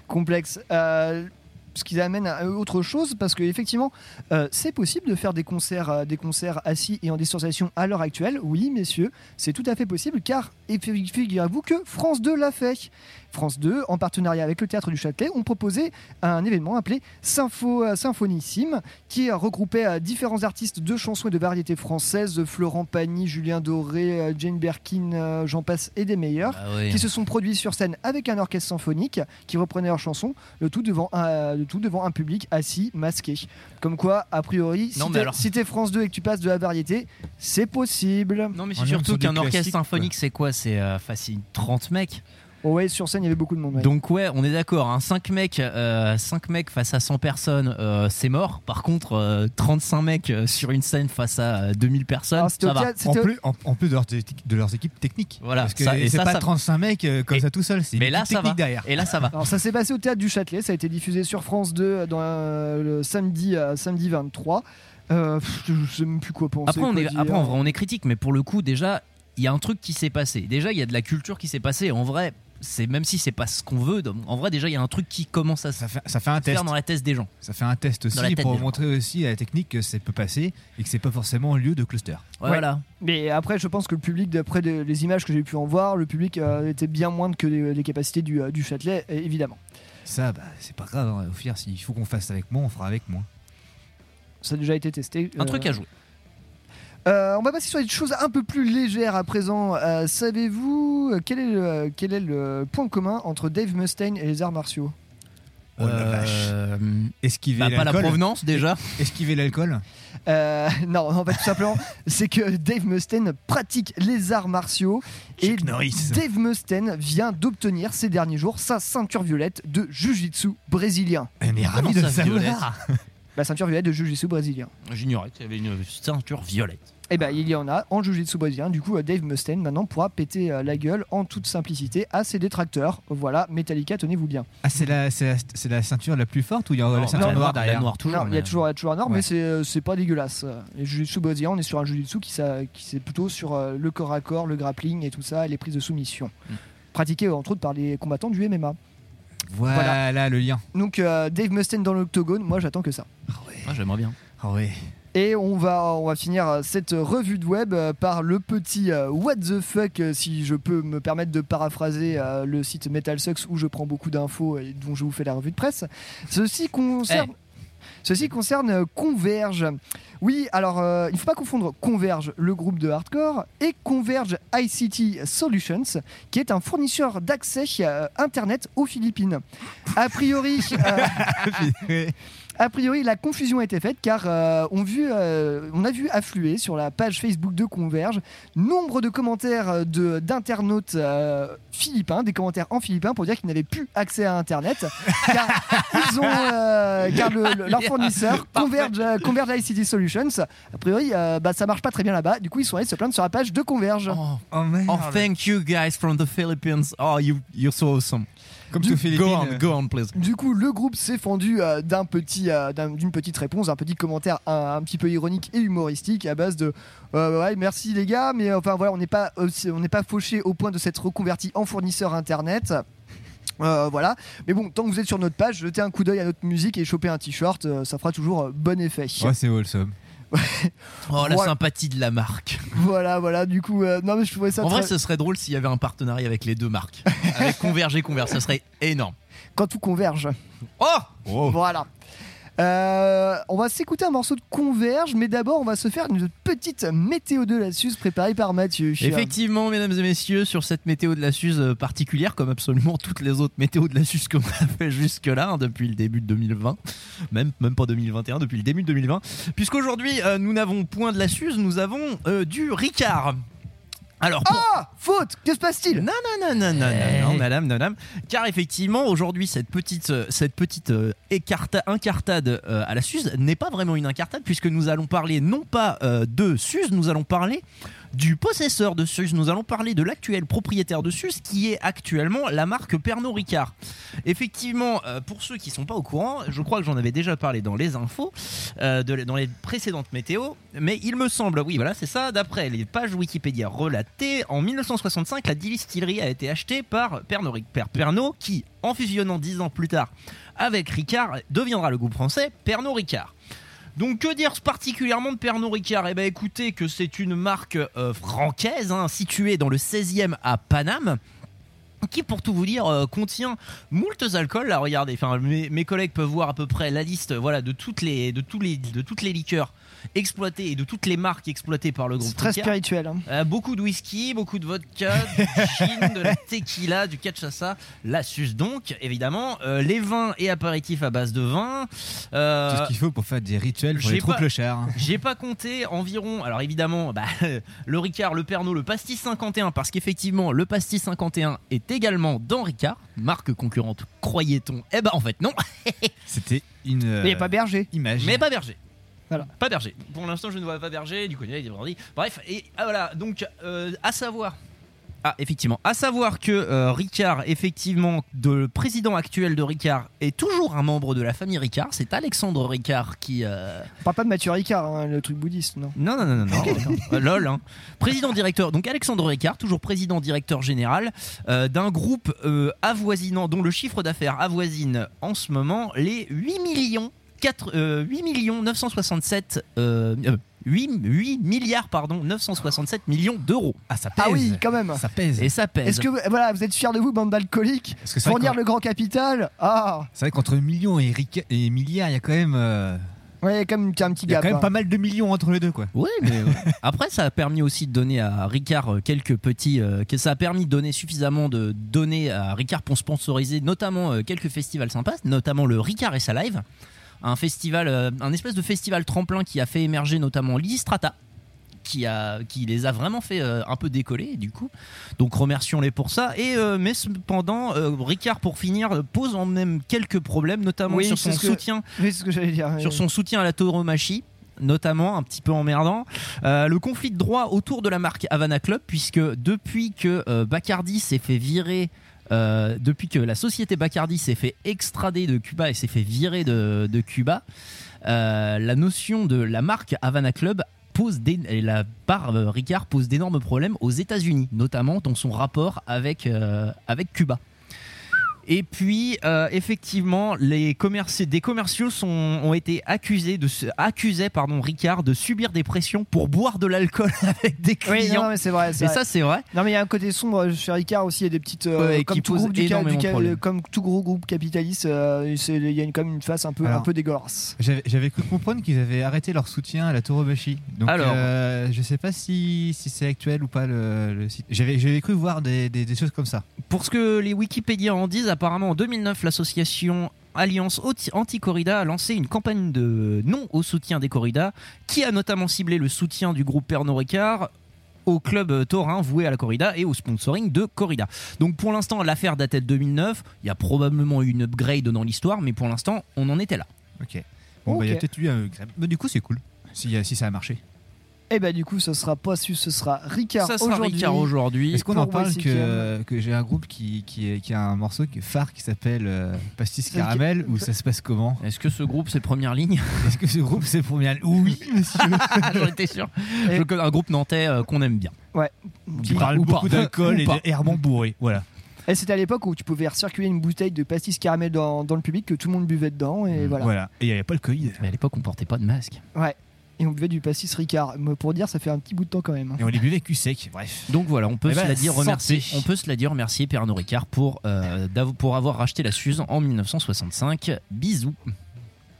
complexe. Euh, ce qui amène à autre chose parce que effectivement euh, c'est possible de faire des concerts euh, des concerts assis et en distanciation à l'heure actuelle oui messieurs c'est tout à fait possible car et fi- figurez-vous que France 2 l'a fait France 2 en partenariat avec le théâtre du Châtelet ont proposé un événement appelé Sympho, Symphonissime qui regroupait euh, différents artistes de chansons et de variétés françaises Florent Pagny Julien Doré euh, Jane Birkin euh, j'en passe et des meilleurs
Ah ouais.
qui se sont produits sur scène avec un orchestre symphonique qui reprenait leurs chansons, le tout devant un, le tout devant un public assis, masqué. Comme quoi, a priori,
Non,
si t'es
alors-
si t'es France 2 et que tu passes de la variété, c'est possible.
Non, mais
On
c'est
est
surtout qu'un orchestre symphonique, c'est quoi? C'est euh, facile 30 mecs.
Oh ouais, sur scène, il y avait beaucoup de monde. ouais.
Donc ouais, on est d'accord. Hein, 5 mecs, euh, 5 mecs face à 100 personnes, euh, c'est mort. Par contre, euh, 35 mecs sur une scène face à euh, 2000 personnes,
Alors,
ça va.
théâtre-
En plus, en, en plus de, leurs, équipes- de leurs équipes techniques.
Voilà,
Parce que
ça- et
c'est
ça,
pas
ça-
35 mecs comme
Et-
ça tout seul. C'est une
Mais là,
équipe
ça va.
technique derrière.
Et là, ça va.
Alors ça s'est passé au théâtre du Châtelet, ça a été diffusé sur France 2 dans, euh, le samedi, euh, samedi 23. Euh, pff, je sais même plus quoi penser.
Après, on est, après, en vrai, on est critique, mais pour le coup, déjà, il y a un truc qui s'est passé. Déjà, il y a de la culture qui s'est passée. En vrai, c'est même si c'est pas ce qu'on veut. En vrai, déjà, il y a un truc qui commence à se
Ça fait, ça fait un test.
faire dans la tête des gens.
Ça fait un test aussi pour
gens.
montrer aussi à la technique que ça peut passer et que c'est pas forcément lieu de cluster.
Voilà.
Mais après, je pense que le public, d'après les images que j'ai pu en voir, le public euh, était bien moindre que les, les capacités du, euh, du Châtelet, et- évidemment.
Ça, bah, c'est pas grave. hein. Au pire, s'il faut qu'on fasse avec moi, on fera avec moi.
Ça a déjà été testé.
Un
Euh,
truc à jouer.
Euh, on va passer sur des choses un peu plus légères à présent. Euh, Savez-vous euh, quel est, le, quel est le point commun entre Dave Mustaine et les arts martiaux?
Euh,
Esquiver
bah, pas la
l'alcool.
provenance déjà.
Esquiver l'alcool.
Euh, non, en fait, tout simplement, c'est que Dave Mustaine pratique les arts martiaux et
Chuck Norris.
Dave Mustaine vient d'obtenir ces derniers jours sa ceinture violette de Jiu-Jitsu brésilien.
On est ravis de
ça,
le savoir.
La ceinture violette de Jiu-Jitsu brésilien.
J'ignorais qu'il y avait une ceinture violette.
Et ben il y en a en Jiu-Jitsu brésilien. Du coup, euh, Dave Mustaine maintenant pourra péter euh, la gueule en toute simplicité à ses détracteurs. Voilà, Metallica, tenez-vous bien.
Ah, c'est la, c'est la, c'est la ceinture la plus forte ou il y a
Non,
la ceinture
la
noire
noire,
derrière
la noire toujours.
non, il y a
mais-
toujours, il y a toujours
Ouais.
mais c'est euh, c'est pas dégueulasse. Les Jiu-Jitsu brésilien, on est sur un Jiu-Jitsu qui, ça- qui c'est plutôt sur le corps à corps, le grappling et tout ça, et les prises de soumission.
Mm.
Pratiqué entre autres par les combattants du MMA.
Voilà, le lien.
Donc euh, Dave Mustaine dans l'octogone, moi j'attends que ça.
Ah, J'aimerais bien.
Ah ouais.
Et on va, on va finir euh, cette revue de web euh, par le petit What the fuck, si je peux me permettre de paraphraser le site Metal Sucks où je prends beaucoup d'infos et dont je vous fais la revue de presse. Ceci concerne. Ceci concerne euh, Converge. Oui, alors euh, il ne faut pas confondre Converge, le groupe de hardcore, et Converge ICT Solutions, qui est un fournisseur d'accès euh, Internet aux Philippines. A priori, euh, a priori, la confusion a été faite car euh, on, vu, euh, on a vu affluer sur la page Facebook de Converge nombre de commentaires euh, de- d'internautes euh, philippins, des commentaires en philippin pour dire qu'ils n'avaient plus accès à Internet car, ils ont, euh, car le- le- leur fournisseur Converge, euh, Converge ICT Solutions, a priori, euh, bah, ça marche pas très bien là-bas. Du coup, ils sont allés se plaindre sur la page de Converge.
Oh,
Oh
oh, thank you guys from the Philippines. Oh, you, you're so awesome.
Comme
Du-.
Go on, go on, please.
Du coup, le groupe s'est fendu euh, d'un petit, euh, d'un- d'une petite réponse, d'un petit commentaire un, un petit peu ironique et humoristique à base de euh, ouais, merci les gars, mais enfin voilà, on n'est pas on n'est pas fauché au point de s'être reconverti en fournisseur internet. Euh, voilà, mais bon, tant que vous êtes sur notre page, jetez un coup d'œil à notre musique et choper un t-shirt, euh, ça fera toujours euh, bon effet.
Ouais, c'est wholesome.
Oh, la sympathie de la marque.
Voilà, voilà, du coup, euh, non mais je trouvais ça
En vrai, ce serait drôle s'il y avait un partenariat avec les deux marques. avec Converge et Converge, ça serait énorme.
quand tout converge.
Oh
Voilà. Euh, on va s'écouter un morceau de Converge, mais d'abord on va se faire une petite météo de la Suze préparée par Mathieu.
Effectivement, mesdames et messieurs, sur cette météo de la Suze euh, particulière, comme absolument toutes les autres météos de la Suze qu'on a fait jusque-là, hein, depuis le début de 2020, même, même pas 2021, depuis le début de 2020, puisqu'aujourd'hui, euh, nous n'avons point de la Suze, nous avons du Ricard. Alors, pour-
Ah Faute Que se passe-t-il?
Non, non, non, non, non, non, non, madame, non, madame. Car effectivement, aujourd'hui, cette petite, euh, cette petite euh, écarta- incartade euh, à la Suze n'est pas vraiment une incartade, puisque nous allons parler non pas euh, de Suze, nous allons parler du possesseur de Suze, nous allons parler de l'actuel propriétaire de Suze, qui est actuellement la marque Pernod Ricard. Effectivement, euh, pour ceux qui sont pas au courant, je crois que j'en avais déjà parlé dans les infos, euh, dans les précédentes météos, mais il me semble, oui, voilà, c'est ça, d'après les pages Wikipédia relatées, en 1965, la distillerie a été achetée par Pernod, Pernod, qui, en fusionnant dix ans plus tard avec Ricard, deviendra le groupe français Pernod Ricard. Donc que dire particulièrement de Pernod Ricard? Eh ben écoutez que c'est une marque euh, francaise hein, située dans le 16e à Paname qui pour tout vous dire euh, contient moultes alcools. Là regardez enfin mes, mes collègues peuvent voir à peu près la liste voilà de toutes les de toutes les liqueurs exploitées et de toutes les marques exploitées par le groupe
C'est très
Ricard.
spirituel. hein.
Euh, beaucoup de whisky, beaucoup de vodka, du gin, de la tequila, du cachaça, la suce donc, évidemment, euh, les vins et apéritifs à base de vin. euh,
Tout ce qu'il faut pour faire des rituels pour les trop
pas-
clochards.
j'ai pas compté environ, alors évidemment, bah, le Ricard, le Pernod, le Pastis 51, parce qu'effectivement, le Pastis 51 est également dans Ricard, marque concurrente, croyait-on? Eh ben en fait non,
C'était une euh,
Mais il n'y a pas Berger.
image.
mais pas Berger.
Voilà.
Pas Berger. Pour l'instant, je ne vois pas Berger, du cognac, des brandy. Bref, et ah, voilà, donc euh, à savoir. Ah, effectivement. À savoir que euh, Ricard, effectivement, de- le président actuel de Ricard est toujours un membre de la famille Ricard. C'est Alexandre Ricard qui. euh,
On parle pas de Mathieu Ricard, hein, le truc bouddhiste, non?
Non, non, non, non, non. Euh, lol. hein. Président directeur, donc Alexandre Ricard, toujours président directeur général euh, d'un groupe euh, avoisinant, dont le chiffre d'affaires avoisine en ce moment les 8 millions, 4, euh, 8 millions 967. euh, euh, 8, 8 milliards pardon 967 millions d'euros
Ah, ça pèse.
Ah oui, quand même.
Ça pèse.
et ça pèse
Est-ce que vous- voilà, vous êtes fiers de vous, bande d'alcooliques Fournir le grand capital Ah
c'est vrai qu'entre millions et, rica- et milliards, il y a quand même. euh,
Ouais, il y a quand même un petit
Il y a
gap.
quand même
hein.
pas mal de millions entre les deux, quoi.
Oui, mais euh, après, ça a permis aussi de donner à Ricard euh, quelques petits. euh, que ça a permis de donner suffisamment de données à Ricard pour sponsoriser notamment euh, quelques festivals sympas, notamment le Ricard et sa live, un festival, euh, un espèce de festival tremplin qui a fait émerger notamment l'Istrata. Qui, a, qui les a vraiment fait euh, un peu décoller du coup. Donc remercions-les pour ça. Et euh, mais cependant Ricard pour finir pose en même quelques problèmes notamment
Oui,
sur son
que-
soutien
Oui, ce que
sur son soutien à la tauromachie notamment un petit peu emmerdant. Euh, le conflit de droit autour de la marque Havana Club puisque depuis que euh, Bacardi s'est fait virer euh, depuis que la société Bacardi s'est fait extrader de Cuba et s'est fait virer de, Cuba euh, la notion de la marque Havana Club pose des, et la part euh, Ricard pose d'énormes problèmes aux États-Unis notamment dans son rapport avec Cuba et puis, euh, effectivement, les commerci- des commerciaux sont, ont été accusés de se- accusaient pardon Ricard de subir des pressions pour boire de l'alcool avec des
Oui,
clients.
non, mais c'est vrai.
et
vrai.
ça, c'est vrai.
Non mais il y a un côté sombre chez Ricard aussi, il y a des petites euh,
Ouais,
comme tout
pose
groupe du, ca-
énormément
du
de
ca-
problèmes.
comme tout gros groupe capitaliste, euh, il y a une, comme une face un peu un
Alors,
peu dégueulasse.
J'avais cru comprendre qu'ils avaient arrêté leur soutien à la tauromachie. Donc,
Alors.
euh, je sais pas si, si c'est actuel ou pas le, le site. J'avais j'avais cru voir des, des- des choses comme ça.
Pour ce que les Wikipédia en disent, apparemment en 2009, l'association Alliance Anti- Anti-Corrida a lancé une campagne de non au soutien des corridas, qui a notamment ciblé le soutien du groupe Pernod Ricard au club euh, taurin voué à la corrida et au sponsoring de corrida. Donc pour l'instant, l'affaire datait de 2009. Il y a probablement eu une upgrade dans l'histoire, mais pour l'instant, on en était là.
Ok. Bon, bah, il y a peut-être eu un. Mais du coup, c'est cool. Si, euh, si ça a marché.
Et bah du coup, ce sera pas su, ce sera Ricard
Ça sera
aujourd'hui.
Ricard aujourd'hui.
Est-ce qu'on en parle que, que j'ai un groupe qui, qui, qui a un morceau qui est phare qui s'appelle euh, Pastis Caramel ou ça se passe comment?
Est-ce que ce groupe, c'est première ligne?
Est-ce que ce groupe c'est pour bien Oui, monsieur.
J'en étais sûr.
Et-
Je connais un groupe nantais euh, qu'on aime bien.
Qui parle
ou
beaucoup d'alcool et hermans bourrés. Voilà.
Et c'était à l'époque où tu pouvais recirculer une bouteille de pastis caramel dans, dans le public, que tout le monde buvait dedans, et voilà.
Voilà. Et il n'y avait pas le Covid.
Mais à l'époque, on portait pas de masque.
Et on buvait du pastis Ricard. Mais Pour dire, ça fait un petit bout de temps quand même. hein.
Et on les buvait cul sec. Bref.
Donc voilà, on peut
Eh
se
ben,
la dire remercier. On peut se la dire remercier Pernod Ricard pour euh, pour avoir racheté la Suze en 1965. Bisous.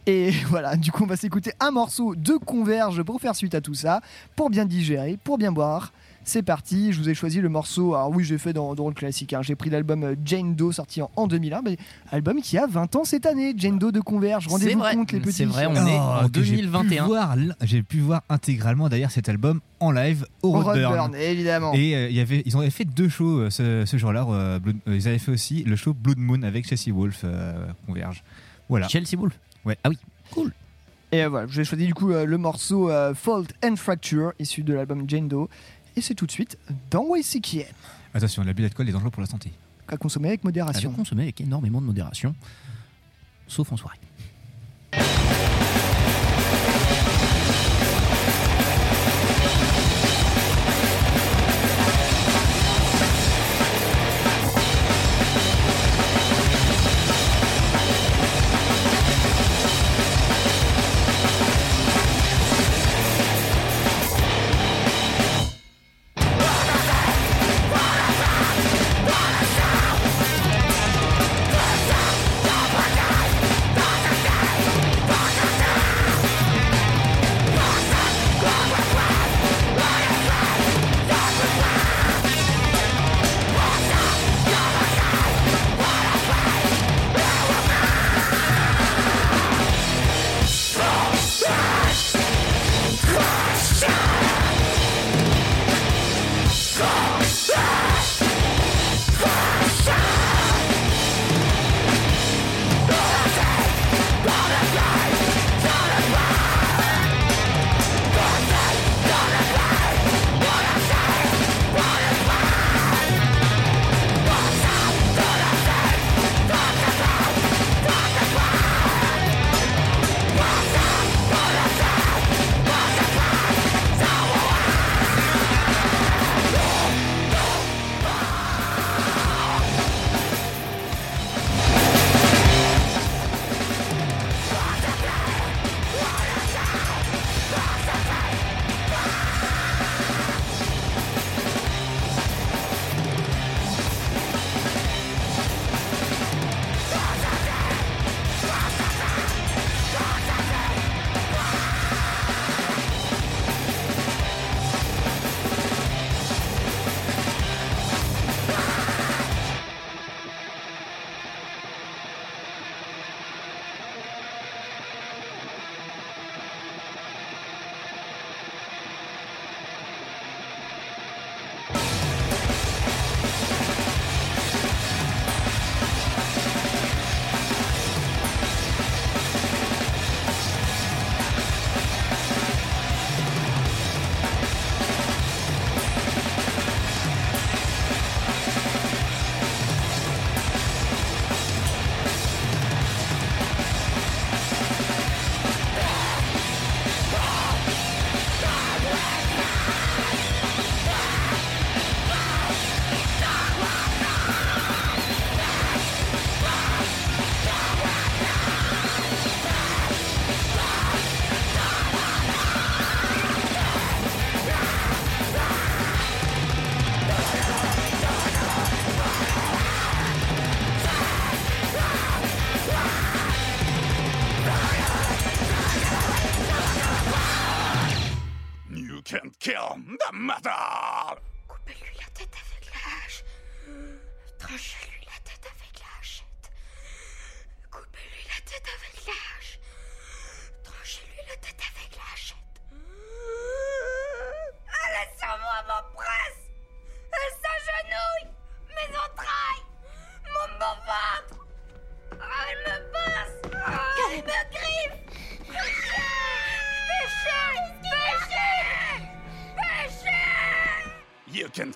Et voilà, du coup, on va s'écouter un morceau de Converge pour faire suite à tout ça, pour bien digérer, pour bien boire. C'est parti, je vous ai choisi le morceau. Alors, oui, j'ai fait dans, dans le classique. hein. J'ai pris l'album euh, Jane Doe sorti en, en 2001, mais album qui a 20 ans cette année. Jane Doe de Converge, rendez-vous compte, les petits.
c'est vrai, on est en
Oh, que j'ai pu
2021.
voir l- J'ai pu voir intégralement d'ailleurs cet album en live au
Au
Roadburn.
Roadburn, évidemment.
Et euh, il y avait, ils ont fait deux shows euh, ce, ce jour-là. euh, euh, ils avaient fait aussi le show Blood Moon avec Chelsea Wolf euh, Converge. Voilà.
Chelsea Wolf.
Ouais.
Ah oui. Cool.
Et euh, voilà, j'ai choisi du coup euh, le morceau euh, Fault and Fracture, issu de l'album Jane Doe. Et c'est tout de suite dans YCKM,
Attention, l'abus d'alcool est dangereux pour la santé.
à consommer avec
À
modération.
consommer avec énormément de modération, sauf en soirée.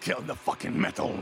Kill the fucking metal.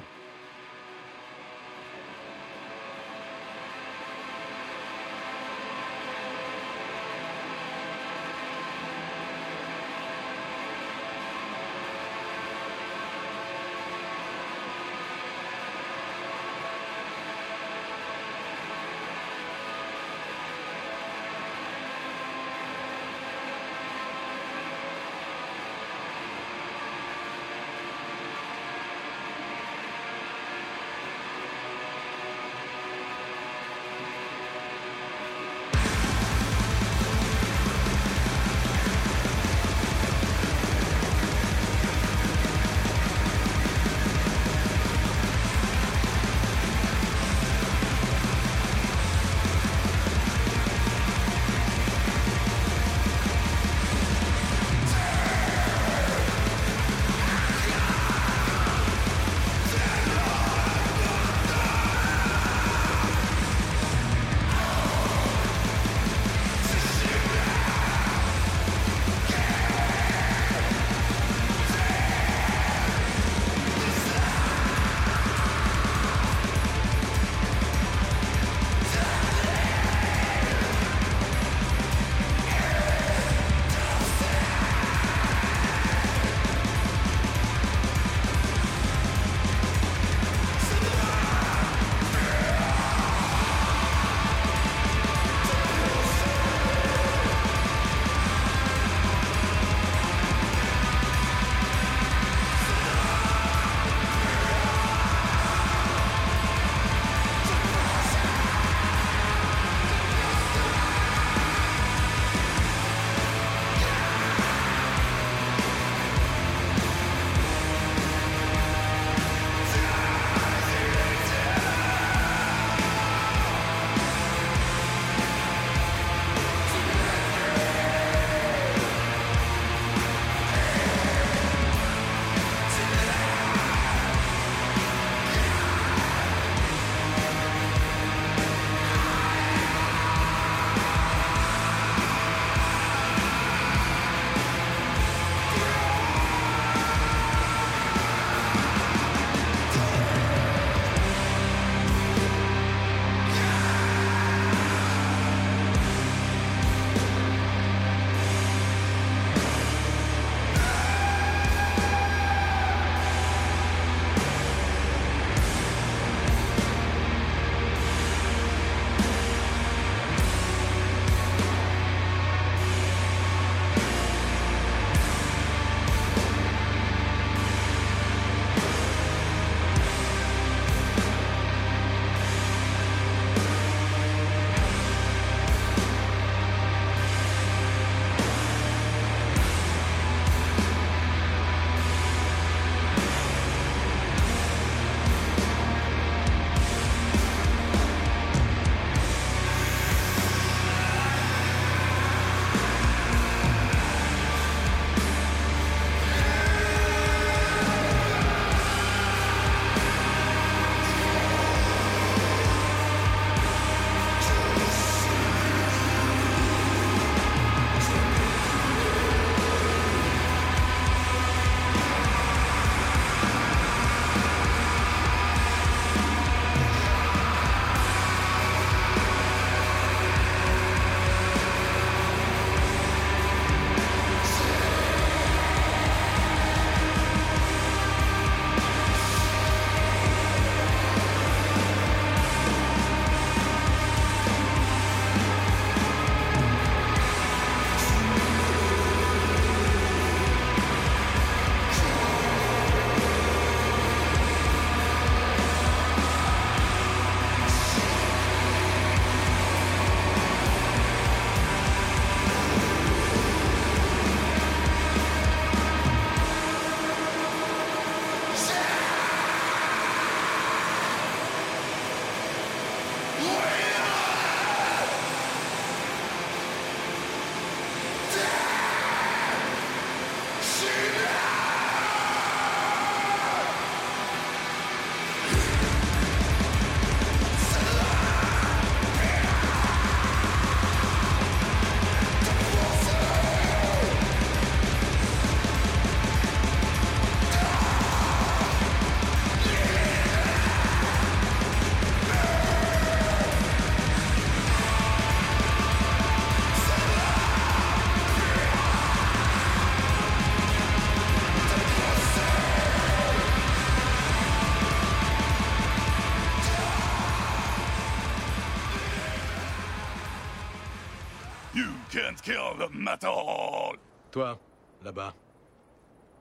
Toi, là-bas,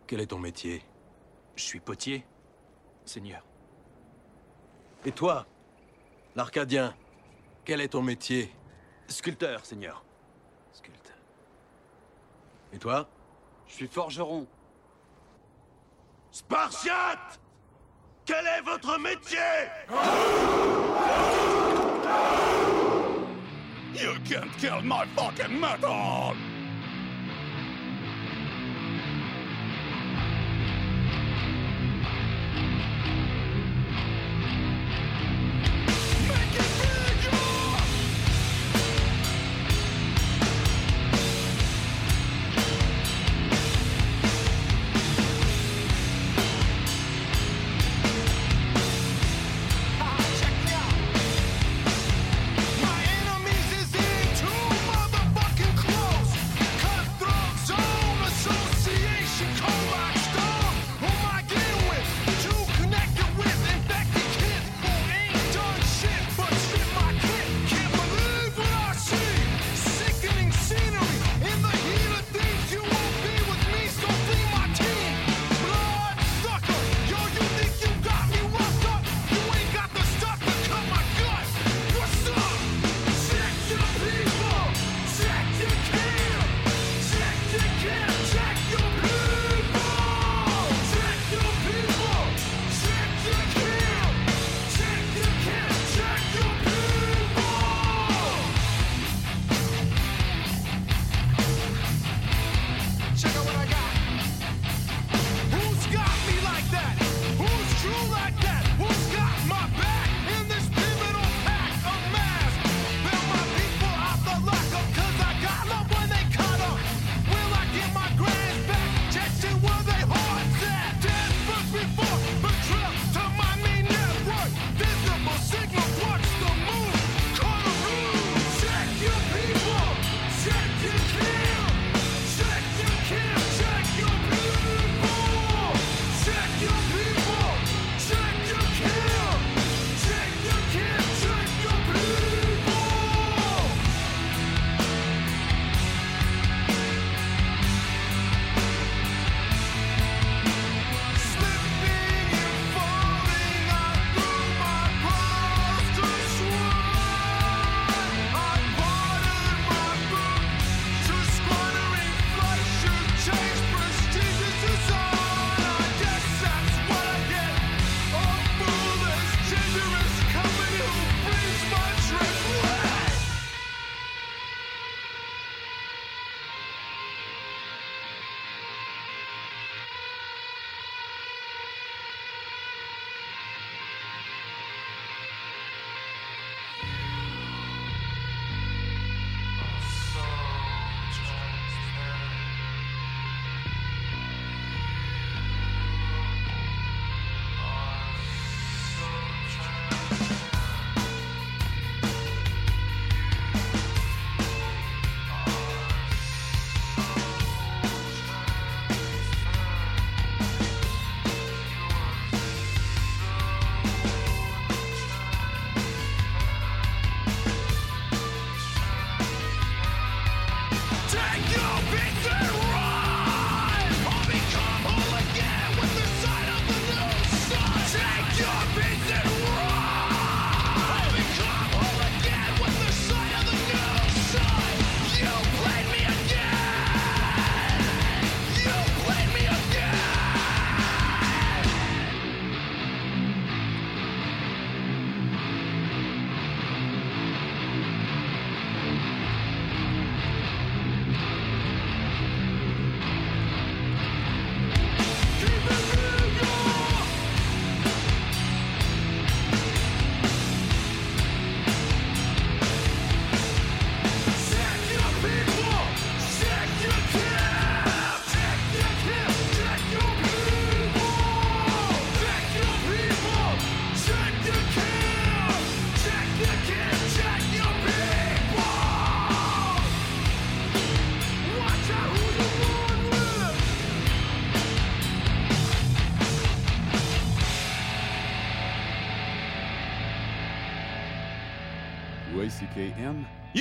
quel est ton métier? Je suis potier, seigneur. Et toi, l'Arcadien, quel est ton métier?
Sculpteur, seigneur.
Sculpteur. Et toi?
Je suis forgeron.
Spartiate Quel est votre métier?
You can't kill my fucking metal!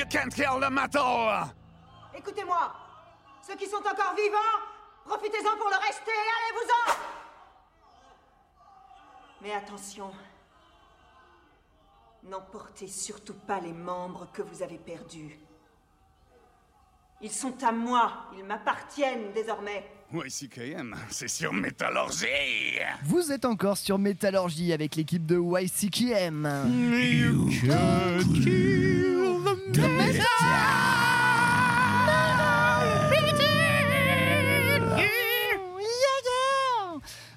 You
can't kill the!
Écoutez-moi! Ceux qui sont encore vivants, profitez-en pour le rester allez-vous-en! Mais attention, n'emportez surtout pas les membres que vous avez perdus. Ils sont à moi, ils m'appartiennent désormais.
YCKM, c'est sur Métallurgie
Vous êtes encore sur Métallurgie avec l'équipe de YCKM. You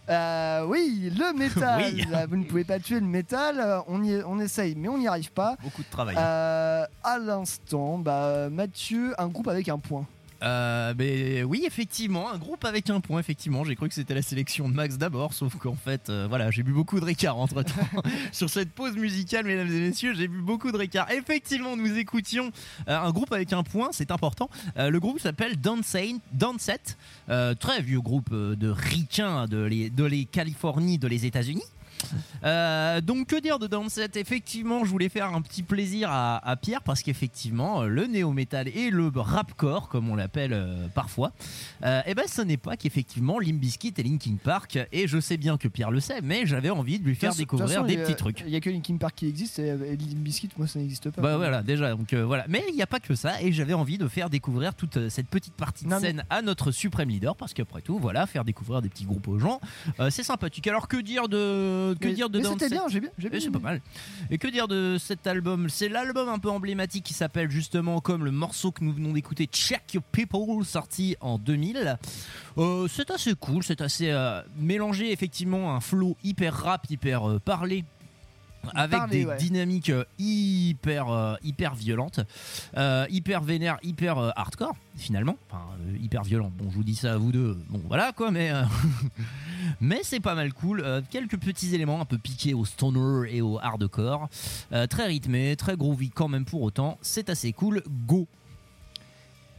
euh, oui, le métal.
Oui.
Vous ne pouvez pas tuer le métal. On, y, on essaye, mais on n'y arrive pas.
Beaucoup de travail.
Euh, à l'instant, bah, Mathieu, un groupe avec un point.
Euh, mais oui, effectivement, un groupe avec un point, effectivement. J'ai cru que c'était la sélection de Max d'abord, sauf qu'en fait, euh, voilà, j'ai bu beaucoup de Ricard entre temps. Sur cette pause musicale, mesdames et messieurs, j'ai bu beaucoup de Ricard. Effectivement, nous écoutions euh, un groupe avec un point, c'est important. Euh, le groupe s'appelle Dancing, Dancet, très vieux groupe de ricains de les, de les Californie, de les États-Unis. Euh, donc que dire de Downset Effectivement, je voulais faire un petit plaisir à, à Pierre parce qu'effectivement, euh, le néo-metal et le rapcore, comme on l'appelle euh, parfois, euh, eh ben ce n'est pas qu'effectivement Limp Bizkit et Linkin Park. Et je sais bien que Pierre le sait, mais j'avais envie de lui faire découvrir
façon,
des
a-
petits trucs.
Il n'y a que Linkin Park qui existe et, et Limp Bizkit, moi ça n'existe pas.
Bah voilà, déjà, donc voilà. Mais il n'y a pas que ça, et j'avais envie de faire découvrir toute cette petite partie de
Non, mais-
scène à notre suprême leader, parce qu'après tout, voilà, faire découvrir des petits groupes aux gens, c'est sympathique. Alors que dire de que
Mais-
dire de
mais c'était bien, j'ai bien, bien
c'est pas mal. Et que dire de cet album? C'est l'album un peu emblématique qui s'appelle justement comme le morceau que nous venons d'écouter, Check Your People, sorti en 2000. Euh, c'est assez cool, c'est assez euh, mélangé effectivement un flow hyper rap, hyper euh, parlé. Avec des
ouais.
dynamiques euh, hyper euh, hyper violentes, euh, hyper vénères, hyper euh, hardcore finalement, enfin euh, hyper violent. Bon, je vous dis ça à vous deux. Bon, voilà quoi, mais euh, mais c'est pas mal cool. Euh, quelques petits éléments un peu piqués au stoner et au hardcore, Euh, très rythmé, très groovy quand même pour autant. C'est assez cool. Go.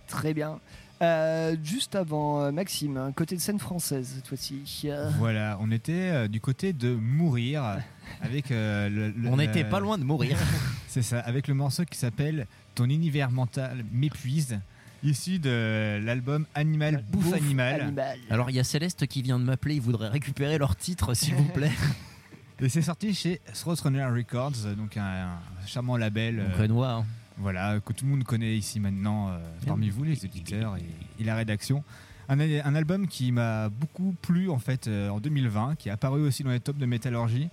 Très bien. Euh, juste avant Maxime, côté de scène française cette fois-ci. Euh,
Voilà, on était euh, du côté de mourir avec euh, le, le-
On n'était pas loin de mourir.
C'est ça, avec le morceau qui s'appelle Ton univers mental m'épuise, issu de l'album Animal Bouffe,
Bouffe
Animal.
Animal.
Alors il y a Céleste qui vient de m'appeler. Il voudrait récupérer leur titre, s'il vous plaît.
Et c'est sorti chez Runner Records, donc un, un charmant label. Euh,
connaît, hein.
Voilà, que tout le monde connaît ici maintenant, euh, parmi vous les auditeurs et, et la rédaction. Un, un album qui m'a beaucoup plu en fait euh, en 2020, qui est apparu aussi dans les tops de métallurgie.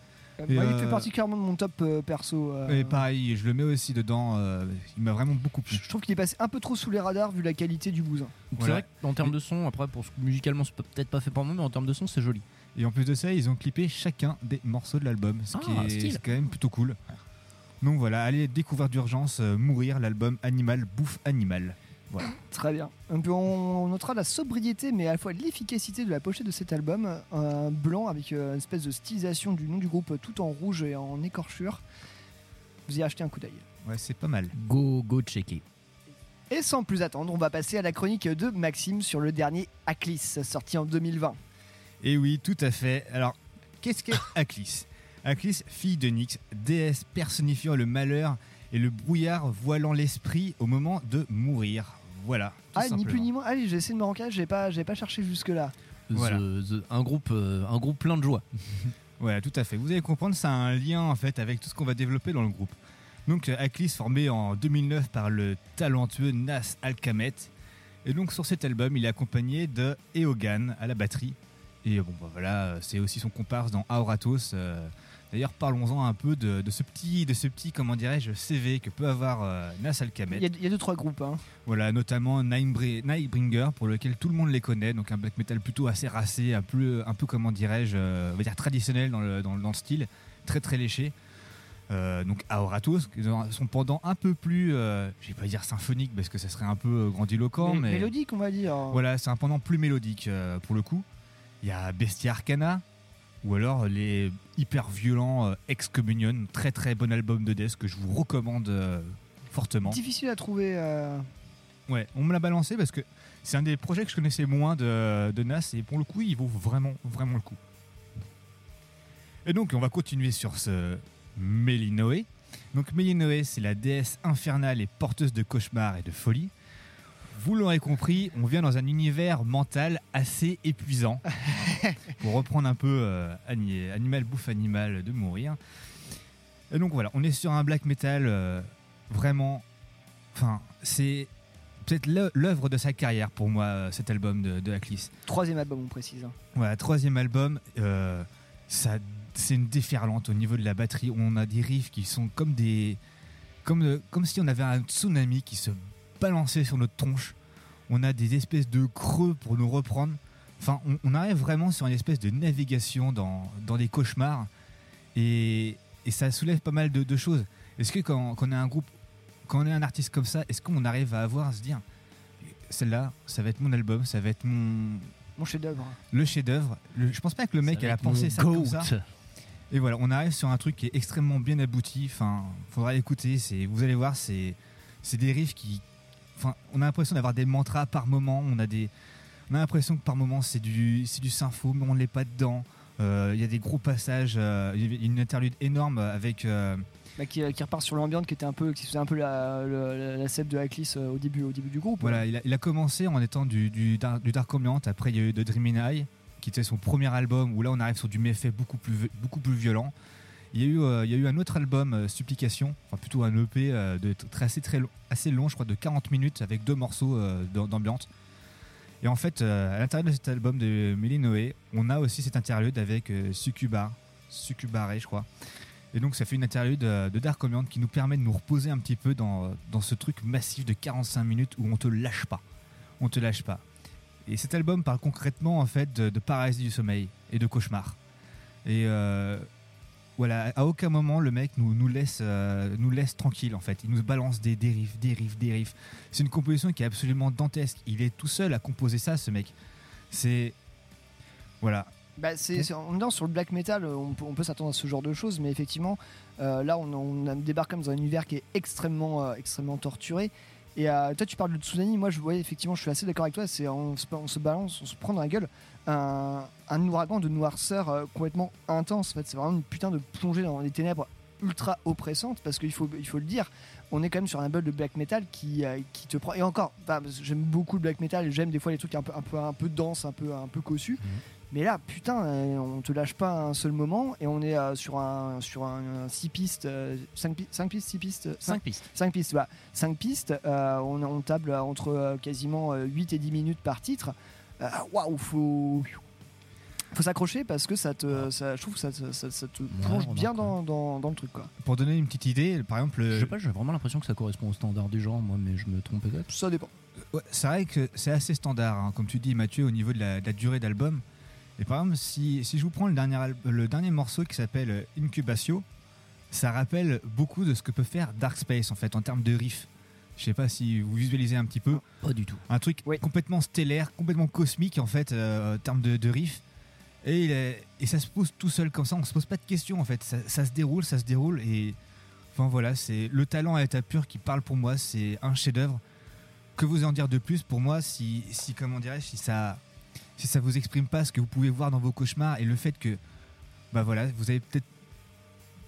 Moi, il
euh,
fait particulièrement de mon top euh, perso. euh,
Et pareil, je le mets aussi dedans. euh, il m'a vraiment beaucoup plu.
je trouve qu'il est passé un peu trop sous les radars vu la qualité du bousin.
C'est
Voilà.
vrai qu'en termes de son, après, pour musicalement, c'est peut-être pas fait pour moi, mais en termes de son, c'est joli.
Et en plus de ça, ils ont clippé chacun des morceaux de l'album, ce qui
Ah,
est,
style.
c'est quand même plutôt cool. Donc voilà, allez découvrir d'urgence euh, Mourir, l'album Animal Bouffe Animal. Voilà.
Très bien. On, notera la sobriété, mais à la fois l'efficacité de la pochette de cet album. Un blanc avec euh, une espèce de stylisation du nom du groupe tout en rouge et en écorchure. Vous y achetez un coup d'œil.
Ouais, c'est pas mal.
Go, go checker.
Et sans plus attendre, on va passer à la chronique de Maxime sur le dernier Aclis, sorti en 2020.
Et oui, tout à fait. Alors, qu'est-ce qu'est Aklis Aklis, fille de Nyx, déesse personnifiant le malheur et le brouillard voilant l'esprit au moment de mourir. Voilà. tout
Ah, ni plus ni moins. Allez, j'ai essayé de me rencager, j'ai pas, j'ai pas cherché jusque-là.
Voilà.
The- the- un, groupe, euh, un groupe plein de joie.
Voilà, tout à fait. Vous allez comprendre, ça a un lien en fait avec tout ce qu'on va développer dans le groupe. Donc euh, Aklis formé en 2009 par le talentueux Nas Alkamet. Et donc sur cet album, il est accompagné de Eogan à la batterie. Et bon, bah, voilà, euh, c'est aussi son comparse dans Auratos. euh. D'ailleurs, parlons-en un peu de, de ce petit, de ce petit, comment dirais-je, CV que peut avoir euh, Nas Alkamet.
Il y, a, il y a deux, trois groupes. Hein.
Voilà, notamment Nightbri- Nightbringer, pour lequel tout le monde les connaît, donc un black metal plutôt assez racé, un peu, un peu comment dirais-je, euh, on va dire traditionnel dans le, dans, le- dans le style, très très léché. Euh, donc Aoratos, qui ont son pendant un peu plus, euh, je vais pas dire symphonique parce que ça serait un peu euh, grandiloquent, mais
Mélodique, on va dire.
voilà, c'est un pendant plus mélodique euh, pour le coup. Il y a Bestia Arcana, ou alors les hyper violents euh, Excommunion, très très bon album de death que je vous recommande euh, fortement.
Difficile à trouver. euh,
Ouais, on me l'a balancé parce que c'est un des projets que je connaissais moins de, de Nas et pour le coup, il vaut vraiment, vraiment le coup. Et donc, on va continuer sur ce Mélinoé. Donc, Mélinoé, c'est la déesse infernale et porteuse de cauchemars et de folie. Vous l'aurez compris, on vient dans un univers mental assez épuisant. pour reprendre un peu euh, ani- Animal bouffe animal de mourir. Et donc voilà, on est sur un black metal euh, vraiment. Enfin, c'est peut-être l'œ- l'œuvre de sa carrière pour moi, euh, cet album de, de Aklis.
Troisième album, on précise. hein.
Voilà, troisième album, euh, ça, c'est une déferlante au niveau de la batterie. On a des riffs qui sont comme des, comme, comme si on avait un tsunami qui se balançait sur notre tronche. On a des espèces de creux pour nous reprendre. Enfin, on, on arrive vraiment sur une espèce de navigation dans, dans des cauchemars. Et, et ça soulève pas mal de, de choses. Est-ce que quand, quand on est un groupe, quand on est un artiste comme ça, est-ce qu'on arrive à avoir, à se dire, celle-là, ça va être mon album, ça va être mon,
Mon chef-d'œuvre.
le chef-d'œuvre. Je pense pas que le mec a pensé ça comme ça. Et voilà, on arrive sur un truc qui est extrêmement bien abouti. Enfin, faudra l'écouter. C'est, vous allez voir, c'est, c'est des riffs qui, enfin, on a l'impression d'avoir des mantras par moment. On a des, on a l'impression que par moment c'est du, c'est du sympho, mais on l'est pas dedans. Euh, Il y a des gros passages. euh, Il y a une interlude énorme avec. euh,
Bah, qui, qui repart sur l'ambiance qui était un peu qui faisait un peu la, la, de Aklis euh, au début au début du groupe
Voilà, il a, il a commencé en étant du, du, dar- du Dark Ambient. Après, il y a eu The Dreaming Eye, qui était son premier album, où là, on arrive sur du méfait beaucoup plus, vi- beaucoup plus violent. Il y, a eu, euh, il y a eu un autre album, euh, Supplication, enfin plutôt un EP euh, de, très, assez, long, assez long, je crois, de 40 minutes, avec deux morceaux d'am- d'ambiance. Et en fait, à l'intérieur de cet album de Noé, on a aussi cette interlude avec Succubar, Succubaré, je crois. Et donc, ça fait une interlude de Dark Ambient qui nous permet de nous reposer un petit peu dans, ce truc massif de 45 minutes où on te lâche pas. On te lâche pas. Et cet album parle concrètement, en fait, de, de paralysie du sommeil et de cauchemar. Et voilà, à aucun moment le mec nous, nous, laisse, euh, nous laisse tranquille en fait. Il nous balance des dérives, des riffs. C'est une composition qui est absolument dantesque. Il est tout seul à composer ça, ce mec. C'est. Voilà.
Bah, c'est, dans- sur le black metal, euh, on peut, on peut s'attendre à ce genre de choses, mais effectivement, euh, là, on, on débarque comme dans un univers qui est extrêmement, euh, extrêmement torturé. Et euh, toi, tu parles de tsunami. Moi, je voyais effectivement, je suis assez d'accord avec toi. C'est on se balance, on se prend dans la gueule un, un ouragan de noirceur euh, complètement intense. En fait, c'est vraiment une putain de plongée dans les ténèbres ultra oppressante parce qu'il faut, il faut le dire, on est quand même sur un bol de black metal qui, euh, qui te prend. Et encore, bah, j'aime beaucoup le black metal et j'aime des fois les trucs un peu, un peu, un peu denses, un peu, un peu cossus. Mais là, putain, euh, on te lâche pas un seul moment et on est euh, sur un sur un 6 pistes, 5 pistes, 6 pistes,
Cinq pistes.
5 pistes, voilà. 5 pistes, on, on table entre euh, quasiment euh, 8 et 10 minutes par titre. Euh, Waouh, faut faut s'accrocher parce que ça te ça, je trouve que ça, ça, ça te plonge bien dans, dans, dans le truc quoi.
Pour donner une petite idée, par exemple.
Je sais pas, j'ai vraiment l'impression que ça correspond au standard du genre, moi, mais je me trompe peut-être.
Ça dépend.
Ouais, c'est vrai que c'est assez standard, hein, comme tu dis Mathieu, au niveau de la, de la durée d'album. Et par exemple, si, si je vous prends le dernier, le dernier morceau qui s'appelle euh, Incubatio, ça rappelle beaucoup de ce que peut faire Dark Space en fait en termes de riff. Je sais pas si vous visualisez un petit peu.
Pas du tout.
Un truc complètement stellaire, complètement cosmique en fait euh, en termes de, de riff. Et, il est- et ça se pose tout seul comme ça, on se pose pas de questions en fait. Ça, ça se déroule, ça se déroule et enfin voilà, c'est le talent à l'état pur qui parle pour moi. C'est un chef-d'œuvre. Que vous en dire de plus pour moi si, si comment dirais-je, si ça, si ça vous exprime pas ce que vous pouvez voir dans vos cauchemars et le fait que, bah voilà, vous avez peut-être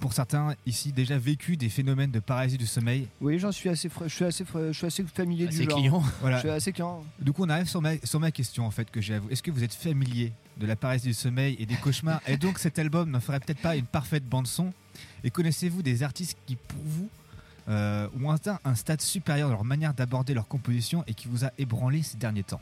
pour certains ici déjà vécu des phénomènes de paralysie du sommeil.
Oui, j'en suis assez je suis assez je suis assez familier
Assez
du genre.
client. Voilà.
Je suis assez client.
Du coup, on arrive sur ma, sur ma question en fait que j'ai à vous. Est-ce que vous êtes familier de la paralysie du sommeil et des cauchemars Et donc cet album ne ferait peut-être pas une parfaite bande son Et connaissez-vous des artistes qui, pour vous, euh, ont atteint un stade supérieur dans leur manière d'aborder leur composition et qui vous a ébranlé ces derniers temps?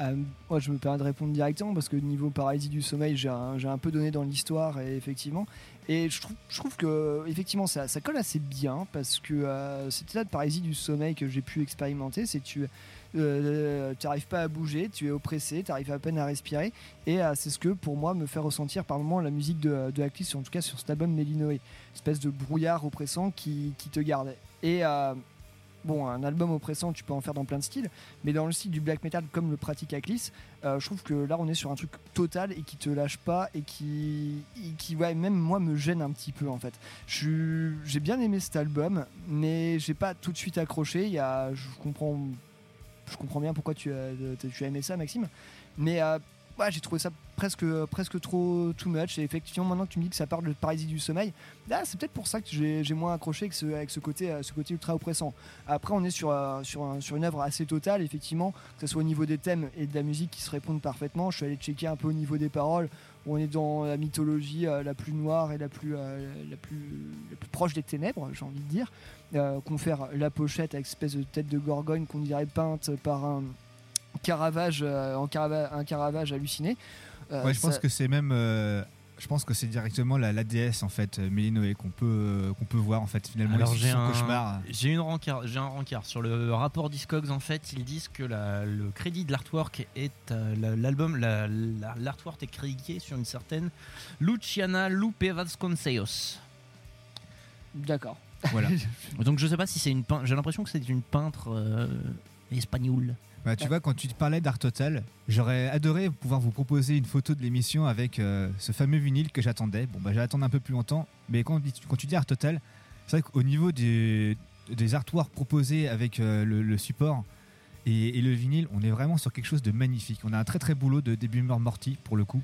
Euh, moi, je me permets de répondre directement parce que niveau paralysie du sommeil, j'ai un, peu donné dans l'histoire et effectivement. Et je trouve, je trouve que effectivement ça, colle assez bien parce que euh, cet de paralysie du sommeil que j'ai pu expérimenter, c'est tu n'arrives pas à bouger, tu es oppressé, tu arrives à peine à respirer. Et euh, c'est ce que pour moi me fait ressentir par moment la musique de, de Actis, en tout cas sur cet album Mélinoé. Espèce de brouillard oppressant qui, qui te garde. Et euh, bon, un album oppressant, tu peux en faire dans plein de styles, mais dans le style du black metal comme le pratique Aklis, euh, je trouve que là on est sur un truc total et qui te lâche pas et qui, et qui ouais, même moi me gêne un petit peu en fait. J'ai bien aimé cet album, mais j'ai pas tout de suite accroché. Y a, je comprends, je comprends bien pourquoi tu as, tu as aimé ça, Maxime, mais euh, ouais, j'ai trouvé ça presque, presque trop too much. Et effectivement, maintenant que tu me dis que ça parle de paralysie du sommeil, là, c'est peut-être pour ça que j'ai moins accroché avec ce, avec ce côté, euh, ce côté ultra oppressant. Après, on est sur, euh, sur, sur une œuvre assez totale, effectivement, que ce soit au niveau des thèmes et de la musique qui se répondent parfaitement. Je suis allé checker un peu au niveau des paroles, où on est dans la mythologie euh, la plus noire et la plus, la plus, la plus proche des ténèbres, j'ai envie de dire. Qu'on fait la pochette avec espèce de tête de gorgogne qu'on dirait peinte par un Caravage, en Carava- un Caravage halluciné. Euh,
Ouais, je pense
ça-
que c'est même. euh, je pense que c'est directement la, la déesse en fait, euh, Mélinoé, qu'on peut, qu'on peut voir en fait finalement
Alors j'ai
son
un,
cauchemar.
j'ai une rencard, j'ai un rencard sur le rapport Discogs en fait ils disent que la- le crédit de l'artwork est euh, la- l'album la- la- l'artwork est crédité sur une certaine Luciana Lupe Vasconcelos.
D'accord.
Voilà.
Donc je sais pas si c'est une peintre, j'ai l'impression que c'est une peintre euh, espagnole.
Bah, tu vois, quand tu parlais d'Art Total, j'aurais adoré pouvoir vous proposer une photo de l'émission avec euh, ce fameux vinyle que j'attendais. Bon, bah, j'ai attendu un peu plus longtemps, mais quand, quand tu dis Art Total, c'est vrai qu'au niveau des, des artworks proposés avec euh, le, support et, le vinyle, on est vraiment sur quelque chose de magnifique. On a un très très boulot de début mort morty pour le coup.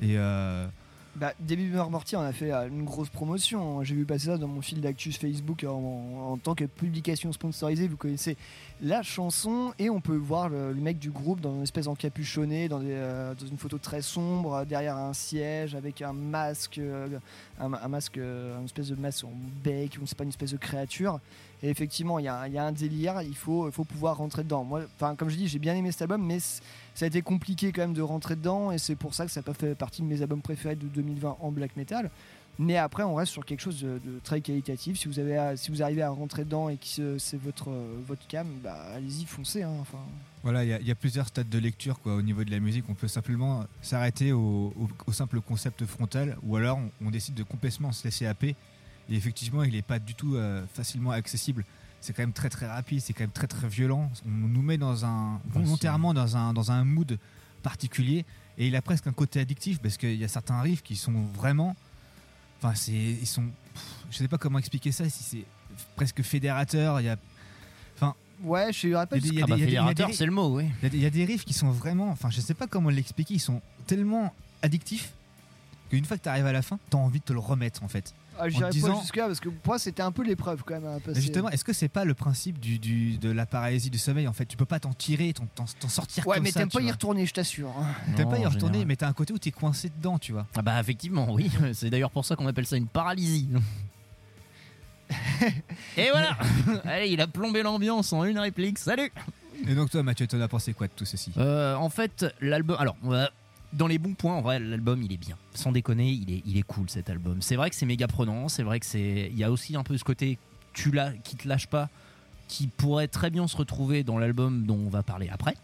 Et euh,
Bah, Début Meur Morty, on a fait euh, une grosse promotion. J'ai vu passer ça dans mon fil d'actus Facebook en, en tant que publication sponsorisée. Vous connaissez la chanson et on peut voir le, mec du groupe dans une espèce encapuchonné, dans, euh, dans une photo très sombre, euh, derrière un siège avec un masque, euh, un, masque, euh, une espèce de masque en bec, on pas une espèce de créature. Et effectivement, il y, a- un délire. Il faut, pouvoir rentrer dedans. Moi, comme je dis, j'ai bien aimé cet album, mais ça a été compliqué quand même de rentrer dedans et c'est pour ça que ça n'a pas fait partie de mes albums préférés de 2020 en black metal. Mais après, on reste sur quelque chose de, très qualitatif. Si vous, avez si vous arrivez à rentrer dedans et que c'est- votre, euh, votre cam, bah, allez-y, foncez. hein. Enfin,
Voilà, il y a- plusieurs stades de lecture au niveau de la musique. On peut simplement s'arrêter au simple concept frontal, ou alors on, on décide de complètement se laisser happer. Et effectivement, il n'est pas du tout euh, facilement accessible. C'est quand même très très rapide, c'est quand même très très violent. On nous met dans un volontairement dans un dans un mood particulier, et il a presque un côté addictif parce qu'il y a certains riffs qui sont vraiment, enfin c'est ils sont, pff, je sais pas comment expliquer ça, si c'est presque fédérateur. Il y a, enfin
ouais, je suis
Ah bah,
des
fédérateur,
riffs-
c'est le mot, oui.
il y a des- il y, a des riffs qui sont vraiment, enfin je sais pas comment l'expliquer, ils sont tellement addictifs qu'une fois que tu arrives à la fin, tu as envie de te le remettre en fait.
Ah,
En
J'irai
disant-
pas jusque-là parce que pour moi, c'était un peu l'épreuve quand même. à passer.
Mais justement, est-ce que c'est pas le principe du, du- de la paralysie du sommeil en fait? Tu peux pas t'en tirer, t'en, sortir
Ouais,
comme
mais
ça.
t'aimes
tu
pas y retourner, je t'assure.
T'aimes pas y retourner,
général.
mais t'as un côté où t'es coincé dedans, tu vois.
Ah bah effectivement, oui. C'est d'ailleurs pour ça qu'on appelle ça une paralysie. Et voilà Allez, il a plombé l'ambiance en une réplique. Salut
Et donc toi, Mathieu, t'en as pensé quoi de tout ceci?
Euh, En fait, l'album... Alors, on va- dans les bons points, en vrai, l'album, il est bien. Sans déconner, il est, cool, cet album. C'est vrai que c'est méga prenant. C'est vrai que c'est... Il y a aussi un peu ce côté tu la... qui te lâche pas, qui pourrait très bien se retrouver dans l'album dont on va parler après.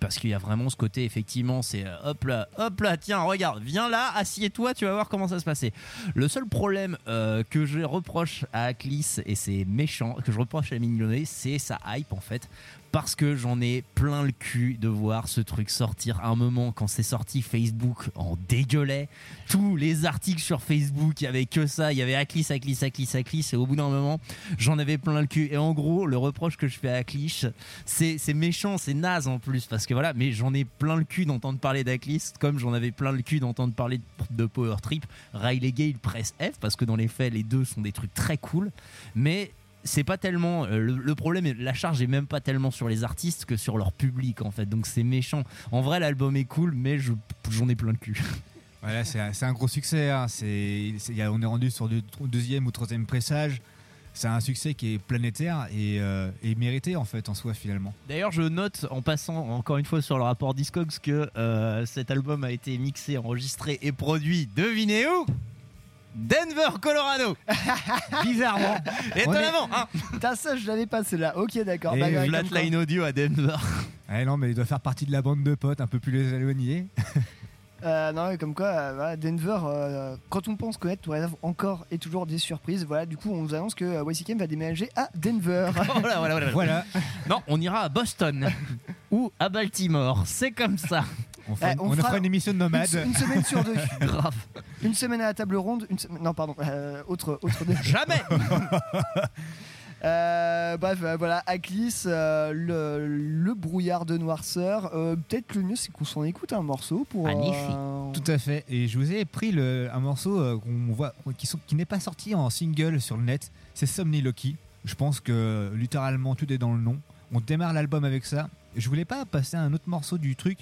Parce qu'il y a vraiment ce côté, effectivement, c'est hop là, hop là, tiens, regarde, viens là, assieds-toi, tu vas voir comment ça se passer. Le seul problème euh, que je reproche à Aklis, et c'est méchant, que je reproche à Mignonnet, c'est sa hype en fait. Parce que j'en ai plein le cul de voir ce truc sortir à un moment quand c'est sorti Facebook en dégueulait. Tous les articles sur Facebook, il y avait que ça, il y avait Aklis, Aklis, Aklis, Aklis, et au bout d'un moment, j'en avais plein le cul. Et en gros, le reproche que je fais à Aklis, c'est méchant, c'est naze en plus, parce que voilà, mais j'en ai plein le cul d'entendre parler d'Aklis, comme j'en avais plein le cul d'entendre parler de, de Power Trip. Riley Gale presse F, parce que dans les faits, les deux sont des trucs très cool, mais c'est pas tellement euh, le, le problème la charge est même pas tellement sur les artistes que sur leur public en fait donc c'est méchant en vrai l'album est cool mais je- j'en ai plein le cul
Voilà, c'est un, c'est un gros succès. hein. On est rendu sur le deuxième ou troisième pressage. C'est un succès qui est planétaire et, euh, et mérité en fait en soi finalement.
D'ailleurs, je note en passant encore une fois sur le rapport Discogs que euh, cet album a été mixé, enregistré et produit, devinez où? Denver, Colorado Bizarrement Étonnamment hein
Putain, ça, je l'avais pas celle-là. Ok, d'accord.
Et
Bah, bah,
Flatline
quoi.
Audio à Denver.
Eh non, mais il doit faire partie de la bande de potes un peu plus les éloignés.
Euh, non, mais comme quoi, euh, Denver, euh, quand on pense connaître, on réserve encore et toujours des surprises. Voilà, du coup, on nous annonce que euh, YCKM va déménager à Denver.
voilà, voilà, voilà.
Voilà.
Non, on ira à Boston ou à Baltimore. C'est comme ça.
On, fera,
Eh, on
on
fera
fera une émission de nomade.
Une, une semaine sur deux.
Grave.
Une semaine à la table ronde. Une se- Non, pardon. euh, autre, autre.
Jamais
Euh, bref, euh, voilà, Aklis, euh, le, le brouillard de noirceur. Euh, Peut-être le mieux, c'est qu'on s'en écoute un morceau pour. euh,
Tout à fait. Et je vous ai pris le- un morceau euh, qu'on voit, qui n'est pas sorti en single sur le net. C'est Somniloquy. Je pense que littéralement tout est dans le nom. On démarre l'album avec ça. Je voulais pas passer à un autre morceau du truc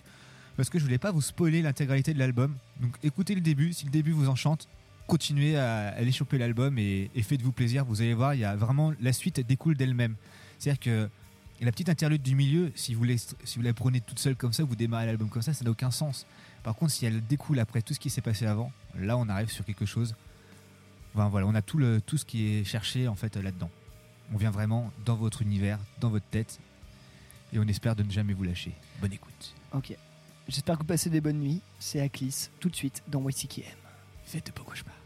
parce que je voulais pas vous spoiler l'intégralité de l'album. Donc écoutez le début. Si le début vous enchante, continuez à aller choper l'album et, faites-vous plaisir. Vous allez voir, il y a vraiment la suite découle d'elle-même. C'est-à-dire que la petite interlude du milieu, si vous, la prenez toute seule comme ça, vous démarrez l'album comme ça, ça n'a aucun sens. Par contre, si elle découle après tout ce qui s'est passé avant, là on arrive sur quelque chose. Enfin, voilà, on a tout, tout ce qui est cherché en fait là-dedans. On vient vraiment dans votre univers, dans votre tête, et on espère de ne jamais vous lâcher. Bonne écoute.
Ok. J'espère que vous passez des bonnes nuits. C'est Aklis, tout de suite dans YCKM.
Faites de beaux cauchemars.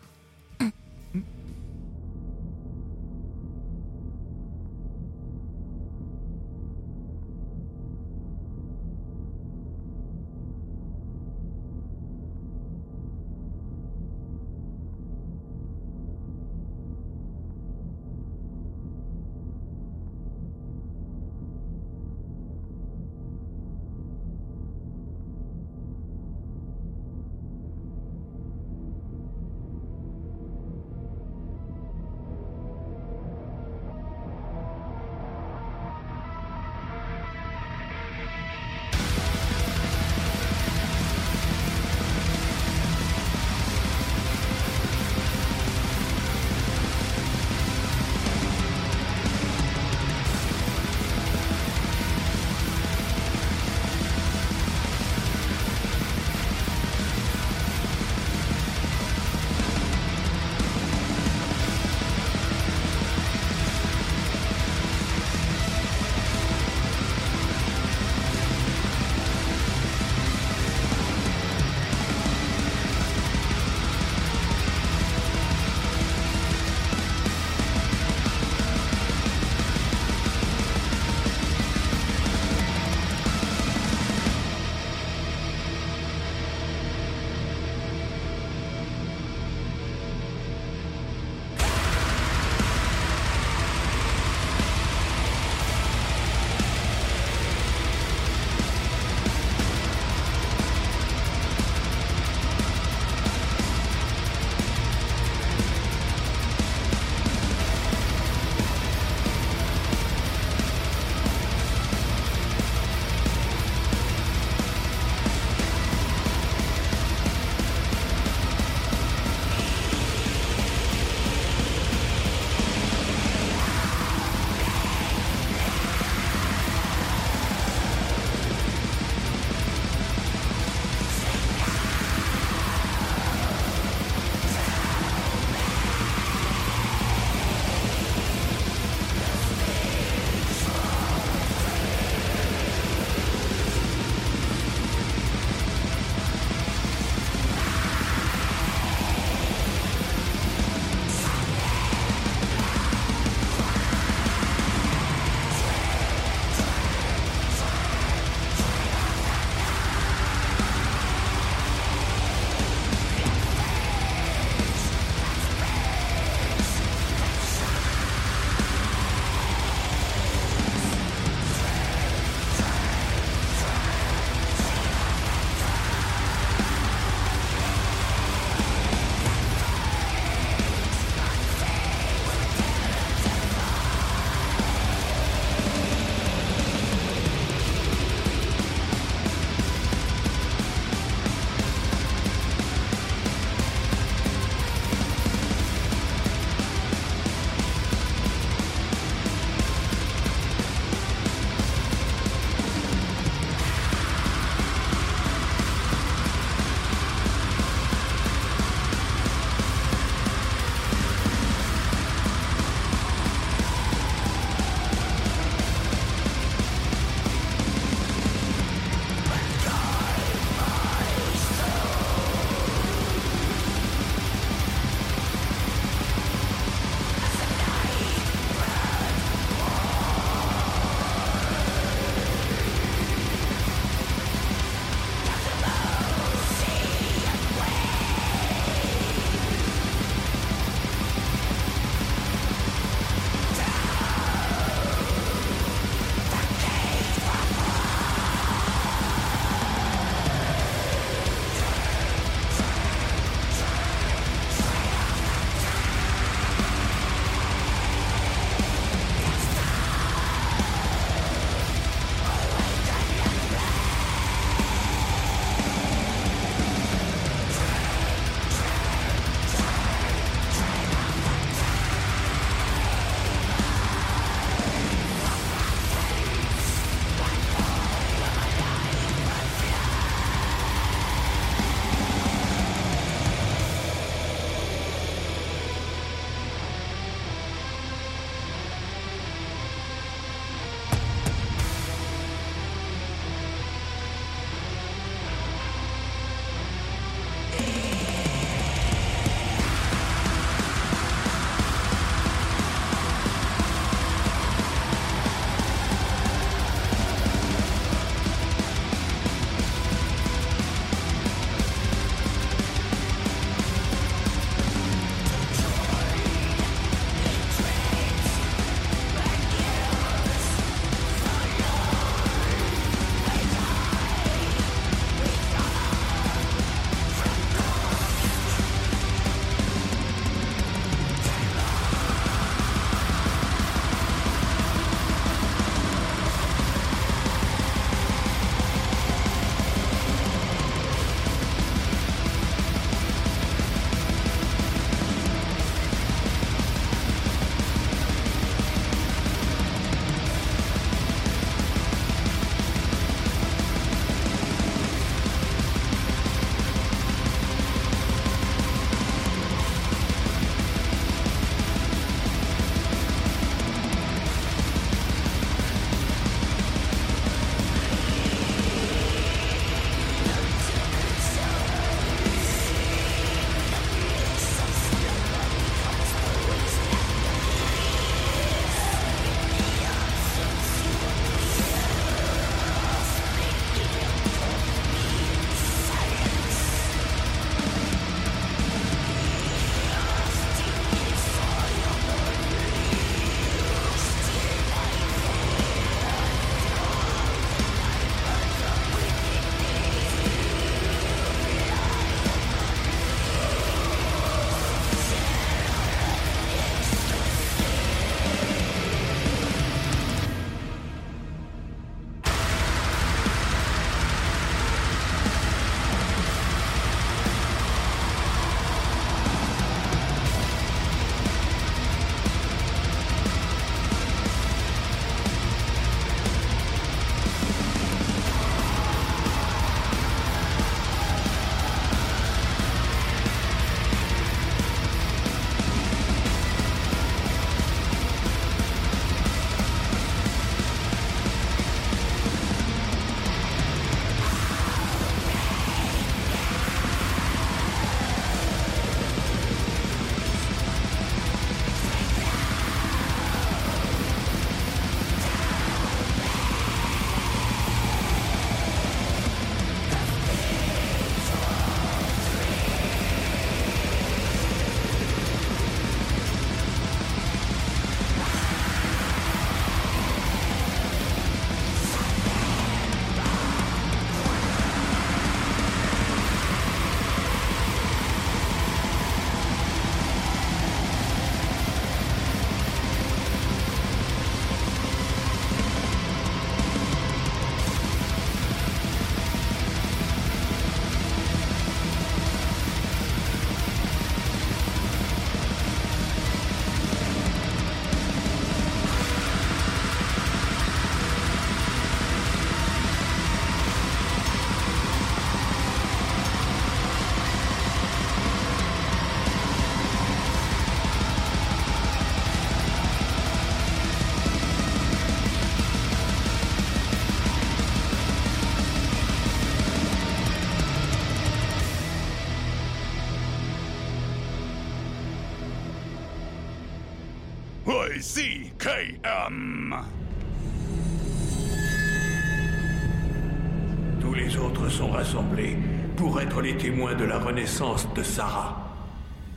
Tous les autres sont rassemblés pour être les témoins de la renaissance de Sarah.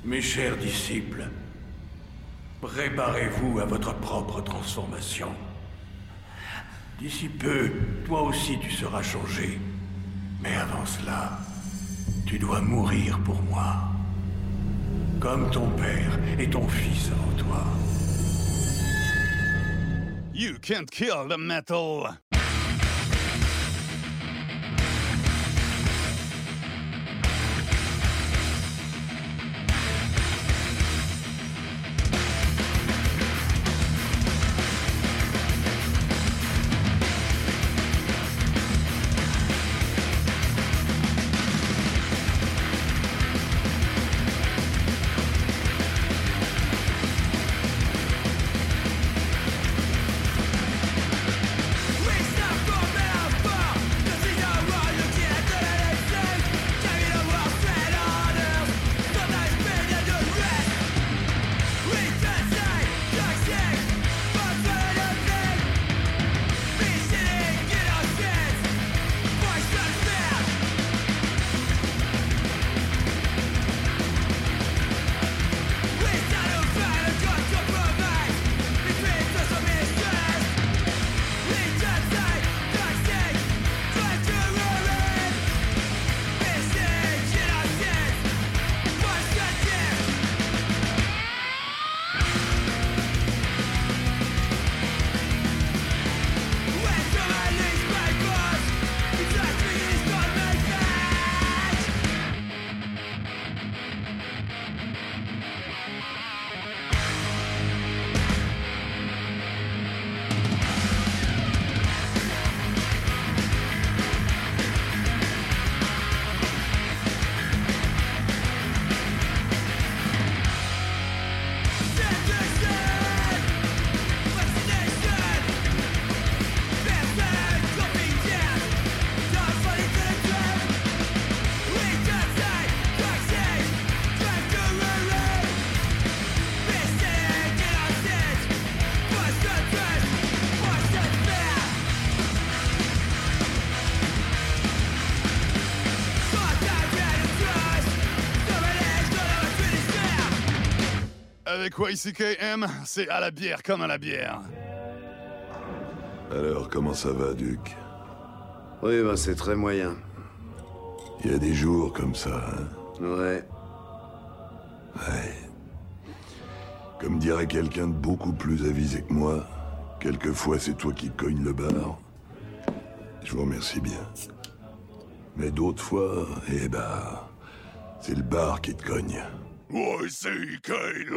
Mes chers disciples, préparez-vous à votre propre transformation. D'ici peu, toi aussi tu seras changé. Mais avant cela, tu dois mourir pour moi. Comme ton père et ton fils avant toi.
You can't kill the metal. Avec YCKM, c'est à la bière comme à la bière.
Alors, comment ça va, Duc
Oui, bah c'est très moyen.
Il y a des jours comme ça, hein
Ouais.
Ouais. Comme dirait quelqu'un de beaucoup plus avisé que moi, quelquefois c'est toi qui cognes le bar. Je vous remercie bien. Mais d'autres fois, eh ben, c'est le bar qui te cogne.
YCKM.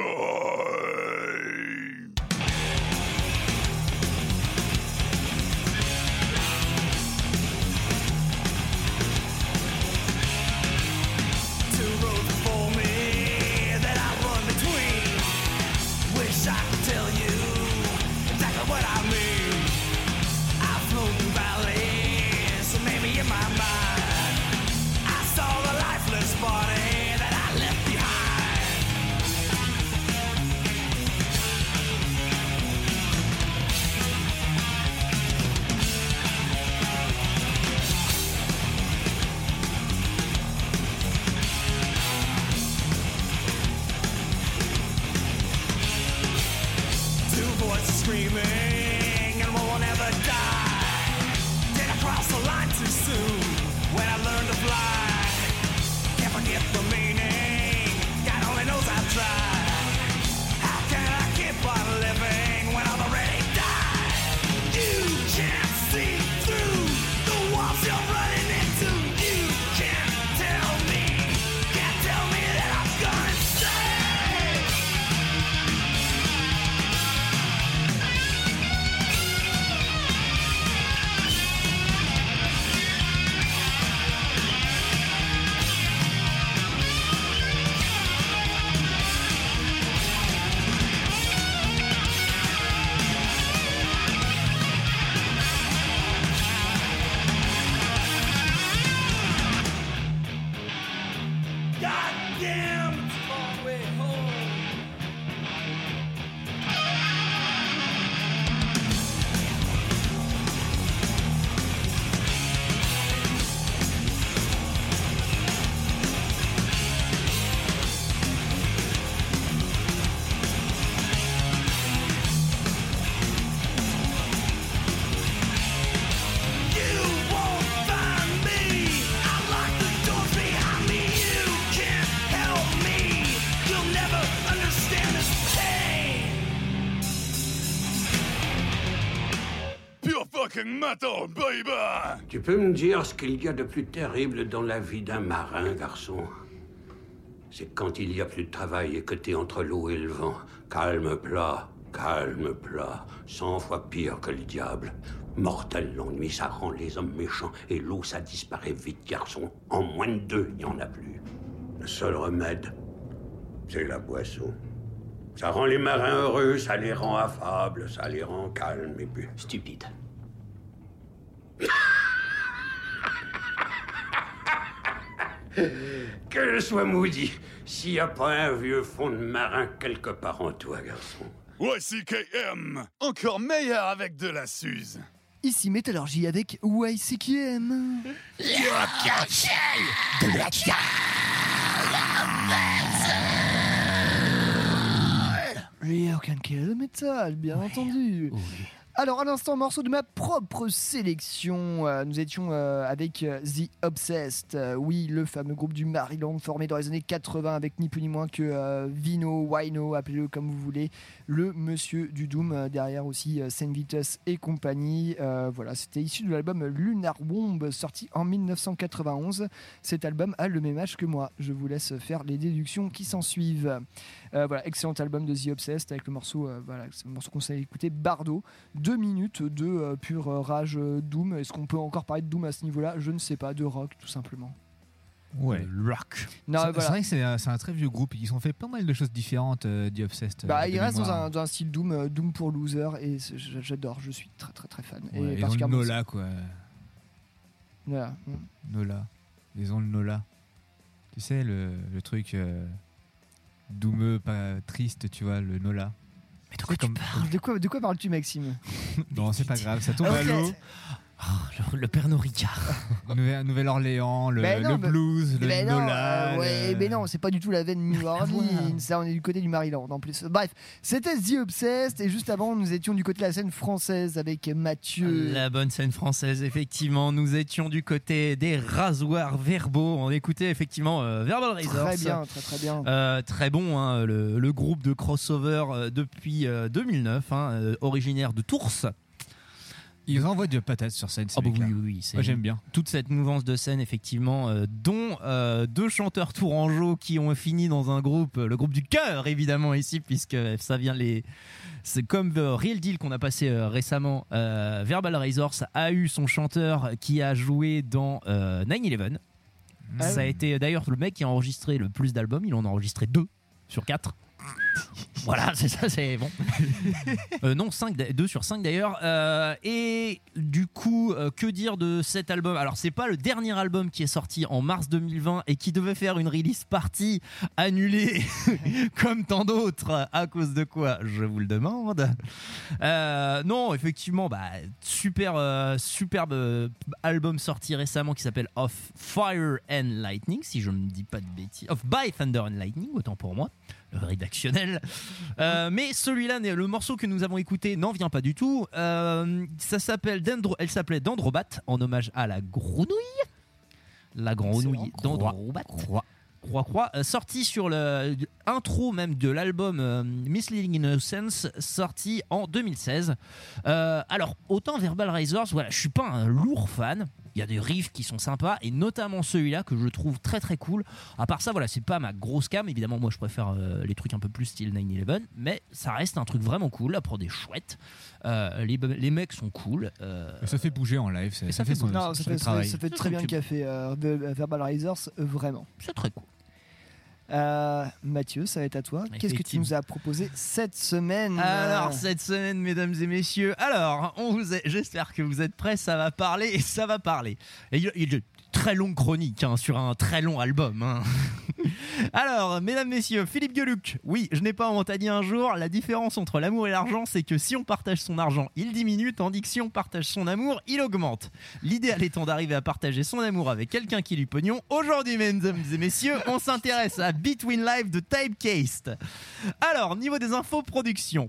Baby!
Tu peux me dire ce qu'il y a de plus terrible dans la vie d'un marin, garçon? C'est quand il y a plus de travail et que t'es entre l'eau et le vent. Calme plat, calme plat. Cent fois pire que le diable. Mortel l'ennui, ça rend les hommes méchants. Et l'eau, ça disparaît vite, garçon. En moins de deux, il n'y en a plus. Le seul remède, c'est la boisson. Ça rend les marins heureux, ça les rend affables, ça les rend calmes et puis...
Stupide.
Que je sois maudit, s'il n'y a pas un vieux fond de marin quelque part en toi, garçon.
YCKM! Encore meilleur avec de la Suze!
Ici Métallurgie avec YCKM.
De la
You can kill the metal, bien entendu. Alors, à l'instant, morceau de ma propre sélection. Euh, nous étions euh, avec euh, The Obsessed. Oui, le fameux groupe du Maryland formé dans les années 80 avec ni plus ni moins que Vino, Wino, appelez-le comme vous voulez. Le monsieur du Doom, derrière aussi Saint Vitus et compagnie. Voilà, c'était issu de l'album Lunar Womb, sorti en 1991. Cet album a le même âge que moi. Je vous laisse faire les déductions qui s'en suivent. Euh, voilà, excellent album de The Obsessed avec le morceau, euh, voilà, c'est le morceau qu'on s'est écouté, Bardo. Deux minutes de euh, pure euh, rage euh, Doom. Est-ce qu'on peut encore parler de Doom à ce niveau-là? Je ne sais pas, de rock tout simplement.
Ouais.
rock.
C'est
voilà.
c'est vrai que c'est un, très vieux groupe. Ils ont fait pas mal de choses différentes, euh, The Obsessed.
Bah,
euh,
il
de
reste dans un, dans un style Doom, euh, Doom pour loser, et j'adore, je suis très très très fan.
Ouais,
et
ils ont le Nola, quoi.
Voilà.
Nola. Ils ont le Nola. Tu sais, le, le truc euh, doumeux, pas triste, tu vois, le Nola.
Mais de quoi tu parles?
De quoi, de quoi parles-tu, Maxime?
Non, c'est pas grave, ça tombe à
Ok.
L'eau.
le, le Pernod Ricard.
Nouvelle- Nouvelle-Orléans, le,
Ben non,
le
mais-
blues, le
mais non,
Nola.
euh, ouais,
le-
mais non, c'est pas du tout la veine New Orleans, ça on est du côté du Maryland en plus. Bref, c'était The Obsessed et juste avant nous étions du côté de la scène française avec Mathieu.
La bonne scène française, effectivement. Nous étions du côté des rasoirs verbaux. On écoutait effectivement euh, Verbal Razors.
Très bien, très très bien.
Euh, très bon, hein, le, le groupe de crossover euh, depuis euh, 2009, hein, euh, originaire de Tours.
Ils envoient de patates sur scène, ces
Ah bah
mecs-là.
oui, oui, oui, c'est
Moi, j'aime bien.
Toute cette mouvance de scène, effectivement, euh, dont euh, deux chanteurs tourangeaux qui ont fini dans un groupe, euh, le groupe du cœur, évidemment, ici, puisque ça vient les. C'est comme The Real Deal qu'on a passé euh, récemment. euh, Verbal Razors a eu son chanteur qui a joué dans euh, 9-11.
Ah
Ça a été d'ailleurs le mec qui a enregistré le plus d'albums. Il en a enregistré deux sur quatre. Voilà, c'est ça, c'est bon. Euh, non, 5, 2 sur 5 d'ailleurs. Euh, et du coup, euh, que dire de cet album? Alors, c'est pas le dernier album qui est sorti en mars 2020 et qui devait faire une release party annulée comme tant d'autres. À cause de quoi? Je vous le demande. Non, effectivement, bah, super, superbe album sorti récemment qui s'appelle Of Fire and Lightning, si je ne dis pas de bêtises. Of By Thunder and Lightning, autant pour moi rédactionnel. Euh, mais celui-là, le morceau que nous avons écouté n'en vient pas du tout. Euh, ça s'appelle Dendro- elle s'appelait Dendrobat en hommage à la grenouille. La grenouille Dendrobat. Croix Croix, euh, sorti sur le intro même de l'album euh, Misleading Innocence, sorti en 2016. Euh, alors autant Verbal Razors, voilà, je suis pas un lourd fan. Il y a des riffs qui sont sympas et notamment celui-là que je trouve très très cool. À part ça, voilà, c'est pas ma grosse cam. Évidemment, moi je préfère euh, les trucs un peu plus style 9-11, mais ça reste un truc vraiment cool. La prod est chouette. Euh, les, les mecs sont cool. euh,
ça fait bouger en live, ça, fait son,
Non,
son
ça fait, ça
travail.
fait- ça fait très bien le café. euh, Verbal euh, vraiment.
C'est très cool.
Euh, Mathieu, ça va être à toi. Qu'est-ce que tu nous as proposé cette semaine
Alors cette semaine, mesdames et messieurs, alors on vous est- j'espère que vous êtes prêts, ça va parler et ça va parler. Et il très longue chronique hein, sur un très long album. hein. alors, mesdames, messieurs, Philippe Gueluc. Oui, je n'ai pas inventé dit un jour. La différence entre l'amour et l'argent, c'est que si on partage son argent, il diminue, tandis que si on partage son amour, il augmente. L'idéal étant d'arriver à partager son amour avec quelqu'un qui lui pognon. Aujourd'hui, mesdames et messieurs, on s'intéresse à Between Live de Typecast. Alors, niveau des infos production.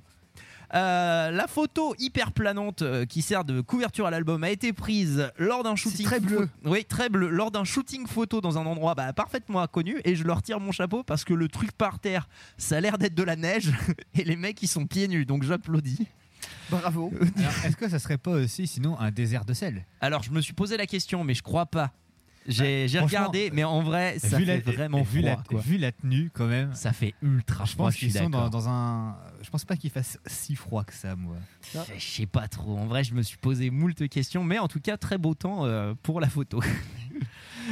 Euh, la photo hyper planante euh, qui sert de couverture à l'album a été prise lors d'un shooting.
très bleu.
Oui, très bleu. Lors d'un shooting photo dans un endroit bah, parfaitement inconnu. Et je leur tire mon chapeau parce que le truc par terre, ça a l'air d'être de la neige. Et les mecs, ils sont pieds nus. Donc j'applaudis.
Bravo.
Est-ce que ça serait pas aussi sinon un désert de sel?
Alors, je me suis posé la question, mais je crois pas. J'ai regardé, mais en vrai, ça fait
la,
vraiment
vu
froid.
la,
quoi.
vu la tenue quand même.
Ça fait ultra
Je
froid.
pense
je suis
qu'ils sont dans un. Je pense pas qu'il fasse si froid que ça, moi.
Je sais pas trop. En vrai, je me suis posé moult questions, mais en tout cas, très beau temps euh, pour la photo.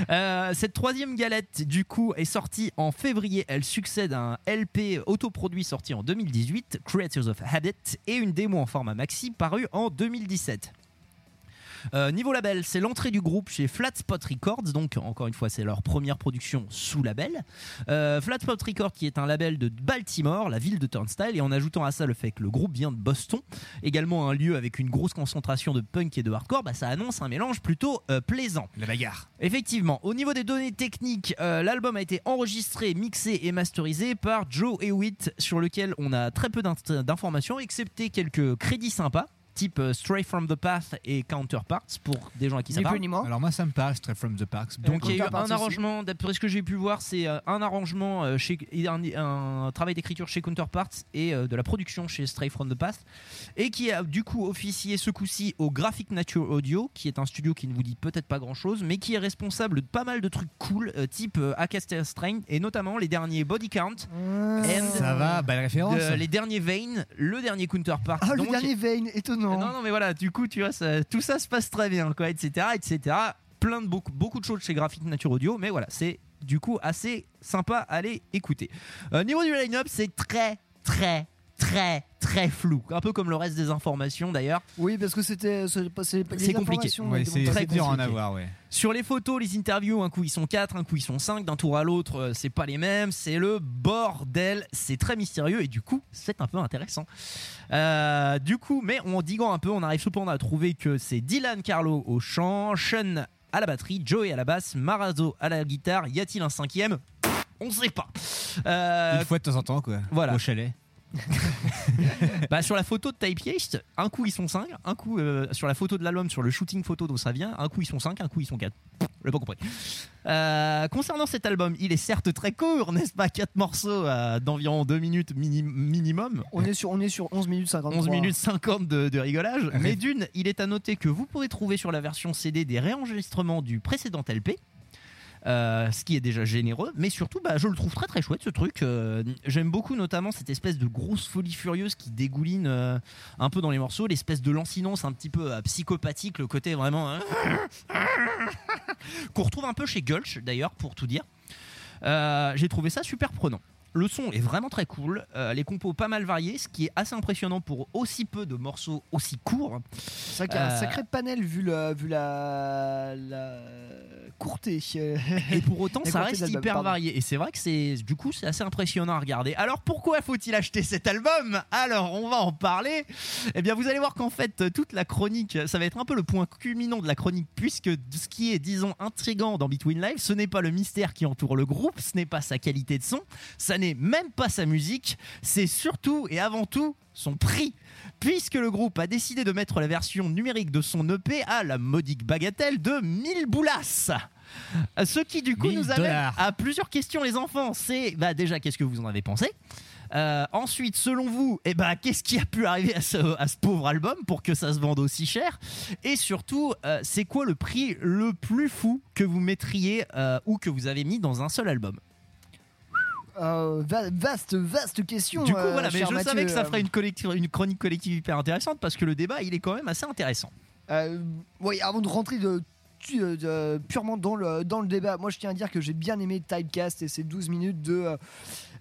Euh, cette troisième galette, du coup, est sortie en février. Elle succède à un LP autoproduit sorti en 2018, Creators of Habit, et une démo en format maxi parue en 2017. Euh, niveau label, c'est l'entrée du groupe chez Flatspot Records, donc encore une fois, c'est leur première production sous label. Euh, Flatspot Records, qui est un label de Baltimore, la ville de Turnstile, et en ajoutant à ça le fait que le groupe vient de Boston, également un lieu avec une grosse concentration de punk et de hardcore, bah, ça annonce un mélange plutôt euh, plaisant.
La bagarre.
Effectivement, au niveau des données techniques, euh, l'album a été enregistré, mixé et masterisé par Joe Hewitt, sur lequel on a très peu d'in- d'informations, excepté quelques crédits sympas, type euh, Stray from the Path et Counterparts, pour des gens à qui ça parle.
plus ni moins.
Alors moi, ça me parle, Straight from the Parks.
Donc il y a eu
Counterparts
un arrangement, d'après ce que j'ai pu voir, c'est euh, un arrangement euh, chez un, un travail d'écriture chez Counterparts et euh, de la production chez Stray from the Past, et qui a du coup officié ce coup-ci au Graphic Nature Audio, qui est un studio qui ne vous dit peut-être pas grand-chose, mais qui est responsable de pas mal de trucs cool, euh, type euh, Acaster Strain, et notamment les derniers Body Count, and
Ça va, belle référence.
de- les derniers Vein, le dernier Counterpart.
Ah, le dernier Vane, étonnant.
Non, non, mais voilà, du coup, tu vois, ça- tout ça se passe très bien, quoi, etc., etc. Plein de beaucoup, beaucoup de choses chez Graphic Nature Audio, mais voilà, c'est du coup assez sympa à aller écouter. Euh, niveau du line-up, c'est très, très, très, très flou, un peu comme le reste des informations d'ailleurs.
Oui, parce que c'était. C'est
compliqué.
Ouais, c'est
très
dur à en avoir, ouais.
Sur les photos, les interviews, un coup ils sont 4, un coup ils sont 5, d'un tour à l'autre, euh, c'est pas les mêmes, c'est le bordel, c'est très mystérieux et du coup, c'est un peu intéressant. Euh, du coup, mais en diguant un peu, on arrive cependant à trouver que c'est Dylan Carlo au chant, Sean à la batterie, Joey à la basse, Marazo à la guitare, y a-t-il un cinquième? On sait pas. Euh,
Une fois de temps en temps, quoi.
voilà.
Au chalet.
bah, sur la photo de Typeist, un coup ils sont 5, un coup euh, sur la photo de l'album, sur le shooting photo dont ça vient, un coup ils sont 5, un coup ils sont 4. Je pas compris. Euh, concernant cet album, il est certes très court, n'est-ce pas? 4 morceaux euh, d'environ 2 minutes mini- minimum.
On est sur, on est sur 11 minutes 53.
11 minutes 50 de, de rigolage. Mais d'une, il est à noter que vous pouvez trouver sur la version CD des réenregistrements du précédent LP. Euh, ce qui est déjà généreux, mais surtout, bah, je le trouve très très chouette ce truc. Euh, J'aime beaucoup notamment cette espèce de grosse folie furieuse qui dégouline euh, un peu dans les morceaux, l'espèce de lancinance un petit peu psychopathique, le côté vraiment hein, qu'on retrouve un peu chez Gulch d'ailleurs, pour tout dire. J'ai trouvé ça super prenant. Le son est vraiment très cool, euh, les compos pas mal variés, ce qui est assez impressionnant pour aussi peu de morceaux aussi courts.
C'est vrai qu'il y a un
Euh,
sacré panel vu, le, vu la, la courté.
Et pour autant, ça reste hyper
pardon.
varié. Et c'est vrai que c'est, du coup, c'est assez impressionnant à regarder. Alors, pourquoi faut-il acheter cet album? Alors, on va en parler. Eh bien, vous allez voir qu'en fait, toute la chronique, ça va être un peu le point culminant de la chronique, puisque ce qui est, disons, intrigant dans Between Live, ce n'est pas le mystère qui entoure le groupe, ce n'est pas sa qualité de son, ça n'est même pas sa musique, c'est surtout et avant tout son prix. Puisque le groupe a décidé de mettre la version numérique de son EP à la modique bagatelle de 1000 boulasses. Ce qui du coup
1000
nous amène
dollars.
à plusieurs questions les enfants. C'est bah déjà qu'est-ce que vous en avez pensé? Euh, ensuite, selon vous, eh ben, qu'est-ce qui a pu arriver à ce, à ce pauvre album pour que ça se vende aussi cher? Et surtout, euh, c'est quoi le prix le plus fou que vous mettriez euh, ou que vous avez mis dans un seul album?
Euh, va- vaste, vaste question.
Du coup,
euh,
voilà, mais je
Mathieu.
savais que ça ferait une, chronique collective hyper intéressante parce que le débat, il est quand même assez intéressant.
Euh, oui, avant de rentrer de, euh, purement dans le, dans le débat, moi je tiens à dire que j'ai bien aimé Typecast et ses 12 minutes de euh,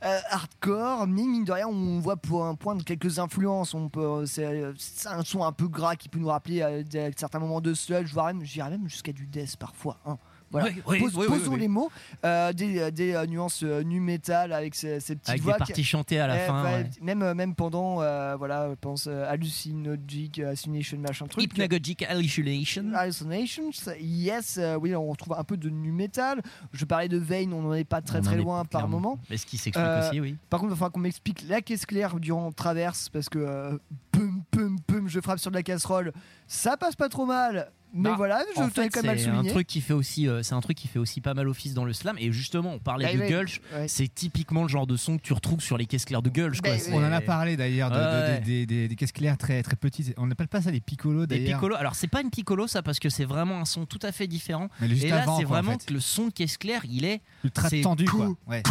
euh, hardcore, mais mine de rien, on voit pour un point de quelques influences. On peut, c'est, un son un peu gras qui peut nous rappeler des- certains moments de sludge, voire même, j'irais même jusqu'à du death parfois. hein. Voilà.
Oui, oui,
Pose-
oui,
posons les mots. Euh, des, des, euh, nuances euh, nu metal avec ces, ces petites
Avec des
voix.
parties chantées à la
Eh,
fin.
ouais. Même, euh, même pendant, euh, voilà, je pense euh, Hallucinogic, Hallucination, machin truc.
Hypnagogic Hallucination.
Hallucinations, yes, euh, oui, on retrouve un peu de nu metal. Je parlais de Vein, on n'en est pas très
On
très loin par moment.
Mais ce qui s'explique
Euh,
aussi, oui.
Par contre, il falloir qu'on m'explique la caisse claire durant Traverse parce que euh, pum pum pum, je frappe sur de la casserole, ça passe pas trop mal. Mais
Bah,
voilà, je
en
tenais
fait,
quand même à le
un truc qui fait aussi, euh, c'est un truc qui fait aussi pas mal office dans le slam. Et justement, on parlait
Bah
de
ouais,
Gulch.
ouais.
C'est typiquement le genre de son que tu retrouves sur les caisses claires de Gulch. quoi.
Bah,
On en a parlé d'ailleurs de- de-
Ouais.
de- des, des- des caisses claires très, très petites. On n'appelle pas ça des piccolos
Des
d'ailleurs.
piccolo. Alors c'est pas une piccolo ça parce que c'est vraiment un son tout à fait différent.
Mais juste
Et là c'est
en
vraiment
fait.
que le son de caisse claire il est
Ultra tendu quoi. Ouais.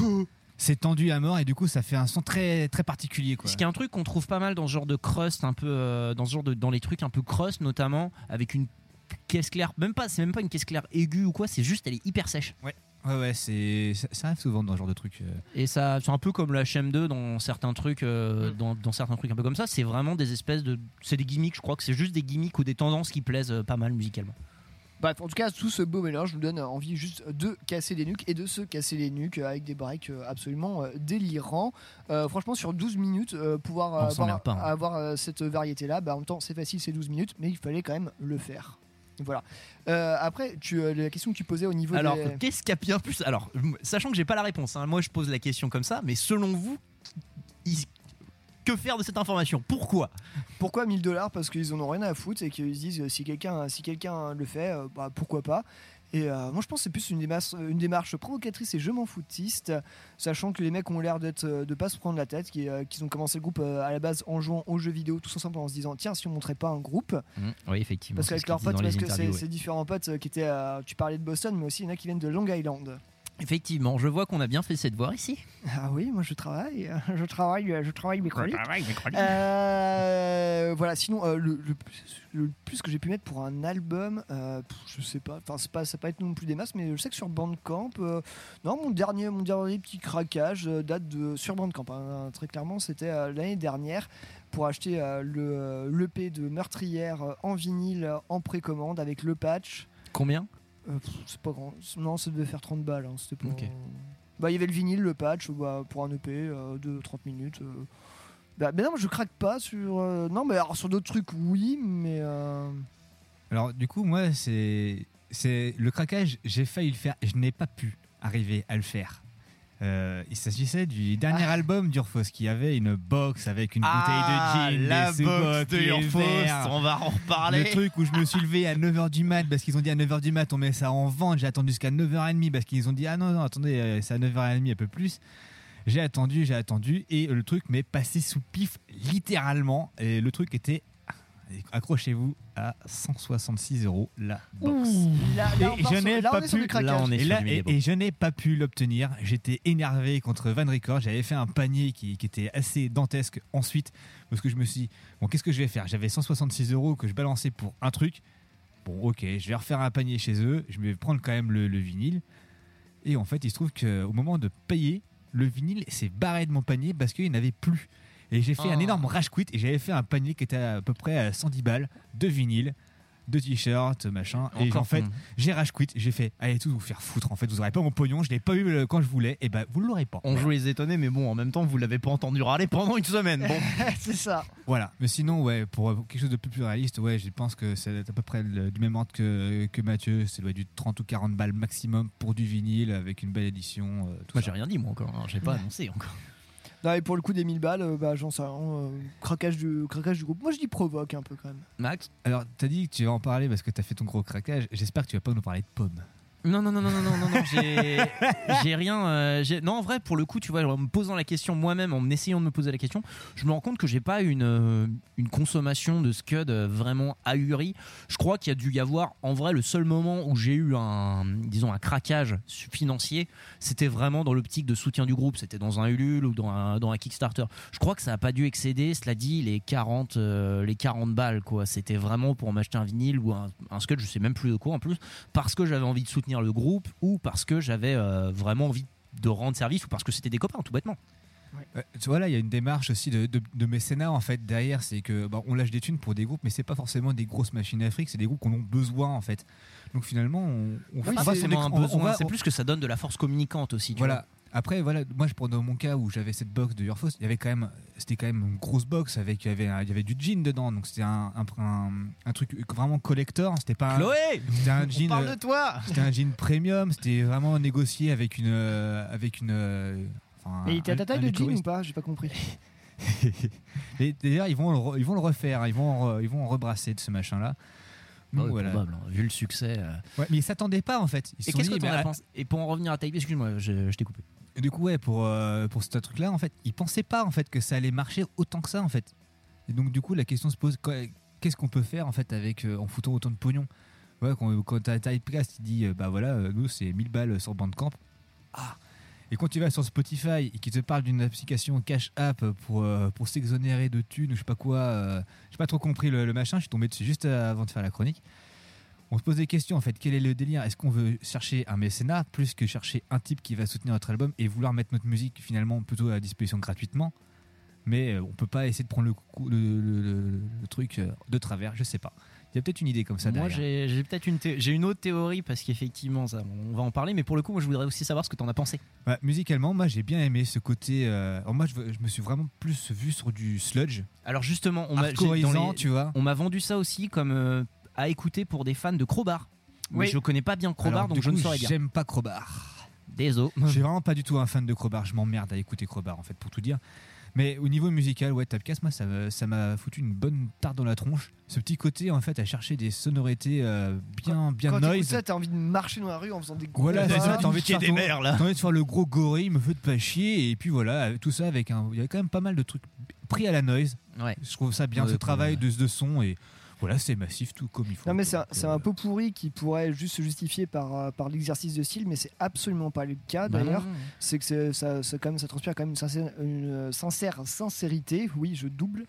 C'est tendu à mort et du coup ça fait un son très très particulier quoi.
Ce qui est un truc qu'on trouve pas mal dans ce genre de crust, un peu euh, dans ce genre de dans les trucs un peu crust notamment avec une caisse claire. Même pas, c'est même pas une caisse claire aiguë ou quoi. C'est juste elle est hyper sèche.
Ouais. Ouais ouais c'est ça, ça arrive souvent dans ce genre de truc. euh.
Et ça, c'est un peu comme le HM2 dans certains trucs,
Mm.
euh, dans, dans certains trucs un peu comme ça. C'est vraiment des espèces de, c'est des gimmicks. Je crois que c'est juste des gimmicks ou des tendances qui plaisent euh, pas mal musicalement.
Bref, en tout cas, tout ce beau mélange nous donne envie juste de casser les nuques et de se casser les nuques avec des breaks absolument délirants. Euh, franchement, sur 12 minutes, euh, pouvoir avoir,
pas, hein.
avoir, cette variété-là, bah, en même temps, c'est facile, c'est 12 minutes, mais il fallait quand même le faire. Voilà. Euh, après, tu, euh, la question que tu posais au niveau
Alors,
des...
qu'est-ce qu'il y a bien plus Alors, sachant que j'ai pas la réponse, hein, moi je pose la question comme ça, mais selon vous, que faire de cette information? Pourquoi?
Pourquoi 1000 dollars? Parce qu'ils en ont rien à foutre et qu'ils se disent euh, si quelqu'un si quelqu'un le fait, bah, pourquoi pas? Et euh, moi je pense que c'est plus une démarche, une démarche provocatrice et je m'en foutiste, sachant que les mecs ont l'air d'être euh, de pas se prendre la tête, euh, qu'ils ont commencé le groupe à la base en jouant aux jeux vidéo tous ensemble en se disant tiens si on montrait pas un groupe.
Oui, effectivement.
Parce qu'avec leurs potes, parce que c'est
ouais.
différents potes qui étaient, tu parlais de Boston, mais aussi il y en a qui viennent de Long Island.
Effectivement, je vois qu'on a bien fait ses devoirs ici.
Ah oui, moi je travaille, je travaille, je travaille mes chroniques.
travaille mes chroniques.
Euh, voilà, sinon euh, le, le plus- le plus que j'ai pu mettre pour un album, euh, je sais pas, enfin c'est pas, ça pas être non plus des masses, mais je sais que sur Bandcamp, euh, non mon dernier, mon dernier petit craquage euh, date de sur Bandcamp. hein, très clairement, c'était euh, l'année dernière pour acheter euh, le l'EP de Meurtrière euh, en vinyle euh, en précommande avec le patch.
Combien?
Euh, c'est pas grand. Non, ça devait faire 30 balles. hein, C'était pas. Bah, il y avait le vinyle, le patch bah, pour un EP euh, de 30 minutes. euh. Bah, mais non, je craque pas sur. euh, Non, mais alors sur d'autres trucs, oui, mais. euh,
Alors du coup moi c'est c'est le craquage j'ai failli le faire je n'ai pas pu arriver à le faire. Euh, il s'agissait du dernier
Ah.
album d'Urfos qui avait une box avec une
Ah,
bouteille de gin,
la
des
box de Urfos, on va en reparler.
Le truc où je me suis levé à 9h du mat parce qu'ils ont dit à 9h du mat on met ça en vente. J'ai attendu jusqu'à 9h30 parce qu'ils ont dit ah non, non, attendez, euh, c'est à 9h30 un peu plus. J'ai attendu, j'ai attendu et le truc m'est passé sous pif littéralement. Et le truc était, accrochez-vous, à 166 euros la box.
Là, là, on
Et je n'ai
là, on
pas
est
pu.
du craquage.
et, là- et- et je n'ai pas pu l'obtenir. J'étais énervé contre Van Record. J'avais fait un panier qui, qui était assez dantesque ensuite parce que je me suis dit, bon, qu'est-ce que je vais faire? J'avais 166 euros que je balançais pour un truc. Bon, ok, je vais refaire un panier chez eux. Je vais prendre quand même le, le vinyle. Et en fait, il se trouve qu'au moment de payer, le vinyle s'est barré de mon panier parce qu'il n'y en avait plus. Et j'ai fait un
Oh.
énorme rage quit et j'avais fait un panier qui était à peu près à 110 balles de vinyle, de t-shirts, machin. et en fait, j'ai rage quit. J'ai fait, allez, tout vous faire foutre. En fait, vous n'aurez pas mon pognon. Je l'ai pas eu euh, quand je voulais. Et ben, vous ne l'aurez pas.
On joue les étonnés, mais bon, en même temps, vous l'avez pas entendu râler pendant une semaine. Bon.
c'est ça.
Voilà, mais sinon, ouais, pour euh, quelque chose de plus, réaliste, ouais, je pense que c'est à peu près le- du même ordre que, que Mathieu. Ça doit être du 30 ou 40 balles maximum pour du vinyle avec une belle édition. euh, tout
Moi, j'ai rien dit, moi, encore. hein. J'ai pas annoncé encore.
Non, et pour le coup des 1000 balles, euh, bah, j'en sais rien. euh, craquage, du, craquage du groupe. Moi je dis provoque un peu quand même.
Max?
Alors, t'as dit que tu vas en parler parce que t'as fait ton gros craquage. J'espère que tu vas pas nous parler de pommes.
Non, non, non, non, non, non, non, non, j'ai, rien. euh, non, en vrai, pour le coup, tu vois, en me posant la question moi-même, en essayant de me poser la question, je me rends compte que j'ai pas une, euh, une consommation de Scud euh, vraiment ahurie. Je crois qu'il y a dû y avoir, en vrai, le seul moment où j'ai eu un, disons, un craquage financier, c'était vraiment dans l'optique de soutien du groupe. C'était dans un Ulule ou dans un, dans un Kickstarter. Je crois que ça a pas dû excéder, cela dit, les 40, euh, les 40 balles, quoi. C'était vraiment pour m'acheter un vinyle ou un, un Scud, je sais même plus de quoi en plus, parce que j'avais envie de soutenir le groupe ou parce que j'avais euh, vraiment envie de rendre service ou parce que c'était des copains, tout bêtement.
Ouais, tu vois là, il y a une démarche aussi de, de- de mécénat en fait derrière, c'est que bah, on lâche des thunes pour des groupes, mais c'est pas forcément des grosses machines fric, c'est des groupes qu'on a besoin en fait. Donc finalement, on, on, des-
un
on- on
c'est plus que ça donne de la force communicante aussi. tu
Voilà.
vois.
Après, voilà, moi je prends dans mon cas où j'avais cette box de Urfos, il y avait quand même, c'était quand même une grosse box avec, il y avait, il y avait du jean dedans, donc c'était un, un, un- un truc vraiment collector, c'était pas. un-
Chloé
C'était un
On
jean.
parle
euh,
de toi
C'était un jean premium, c'était vraiment négocié avec une, euh, avec une. euh, enfin,
Et il était à ta taille de jean ou pas? J'ai pas compris.
D'ailleurs, ils vont, le ils vont le refaire, ils vont, ils vont en rebrasser de ce machin-là. Voilà.
probable, hein, vu le succès. euh.
Ouais, mais ils s'attendaient pas en fait. Ils
Et
sont
qu'est-ce que
dit,
t'en
bah,
as pensé? Et pour en revenir à Taipei, excuse-moi, je, je t'ai coupé.
Du coup, ouais, pour, euh, pour ce truc-là, en fait, ils pensaient pas en fait que ça allait marcher autant que ça, en fait. Et donc, du coup, la question se pose qu'est-ce qu'on peut faire en fait avec euh, en foutant autant de pognon? Ouais, quand, quand t'as Typecast, il dit euh, bah voilà, euh, nous c'est 1000 balles sur Bandcamp. Ah Et quand tu vas sur Spotify et qu'il te parle d'une application Cash App pour, pour s'exonérer de thunes ou je sais pas quoi, j'ai pas trop compris le, machin, je suis tombé dessus juste avant de faire la chronique. On se pose des questions en fait. Quel est le délire? Est-ce qu'on veut chercher un mécénat plus que chercher un type qui va soutenir notre album et vouloir mettre notre musique finalement plutôt à disposition gratuitement? Mais euh, on peut pas essayer de prendre le, coup- le, le- le- le truc euh, de travers, je sais pas. Il y a peut-être une idée comme ça
Moi,
derrière.
j'ai j'ai peut-être une, j'ai une autre théorie parce qu'effectivement, ça, on va en parler, mais pour le coup, moi, je voudrais aussi savoir ce que t'en as pensé.
Ouais, musicalement, moi j'ai bien aimé ce côté. euh, alors moi je, me suis vraiment plus vu sur du sludge.
Alors justement, on m'a
tu vois.
On m'a vendu ça aussi comme euh, à écouter pour des fans de Crowbar. Mais
Oui.
je connais pas bien Crowbar,
Alors,
donc je ne saurais bien.
J'aime pas Crowbar.
Désolé.
Je suis vraiment pas du tout un fan de Crowbar. Je m'emmerde à écouter Crowbar en fait, pour tout dire. Mais au niveau musical, ouais, Tapcast, moi ça m'a foutu une bonne tarte dans la tronche. Ce petit côté en fait à chercher des sonorités euh, bien, bien
Quand
noise.
ça, t'as envie de marcher dans la rue en faisant des gros
Voilà, c'est ça, t'as envie, de faire ton- t'as envie de faire le gros gorille, me fait pas chier, et puis voilà, tout ça avec un. Il y a quand même pas mal de trucs pris à la noise.
Ouais.
Je trouve ça bien,
Ouais,
ce travail
mal.
de, de son, et voilà, c'est massif, tout comme il faut.
Non mais c'est un, c'est un peu pourri qui pourrait juste se justifier par, euh, par l'exercice de style, mais c'est absolument pas le cas
Bah
d'ailleurs. c'est que ça, ça, quand même, ça transpire quand même une sincère, une, euh, sincère sincérité, oui je double.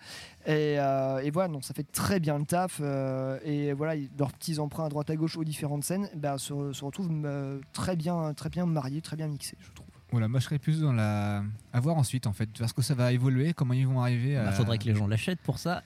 Et, euh, et voilà, non, ça fait très bien le taf. euh, et voilà, leurs petits emprunts à droite à gauche aux différentes scènes bah, se, se retrouvent euh, très bien, très bien mariés, très bien mixés, je trouve.
Voilà, moi je serais plus dans la. à voir ensuite en fait, parce que ça va évoluer, comment ils vont arriver à.
Bah, faudrait que les gens l'achètent pour ça.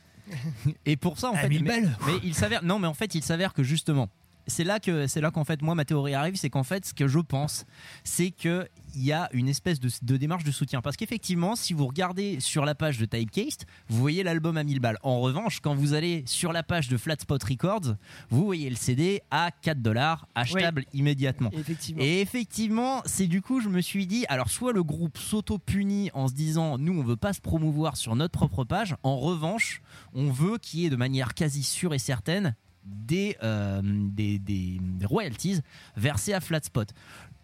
Et pour ça, en fait,
1000
mais,
balles.
mais il s'avère, non, mais en fait, il s'avère que justement, c'est là que c'est là qu'en fait, moi, ma théorie arrive, c'est qu'en fait, ce que je pense, c'est que il y a une espèce de, de démarche de soutien. Parce qu'effectivement, si vous regardez sur la page de Typecast, vous voyez l'album à 1000 balles. En revanche, quand vous allez sur la page de Flatspot Records, vous voyez le CD à 4 dollars, achetable immédiatement.
Effectivement.
Et effectivement, c'est du coup, je me suis dit, alors soit le groupe s'auto-punit en se disant, nous, on veut pas se promouvoir sur notre propre page. En revanche, on veut qu'il y ait de manière quasi sûre et certaine des, euh, des royalties versées à Flatspot.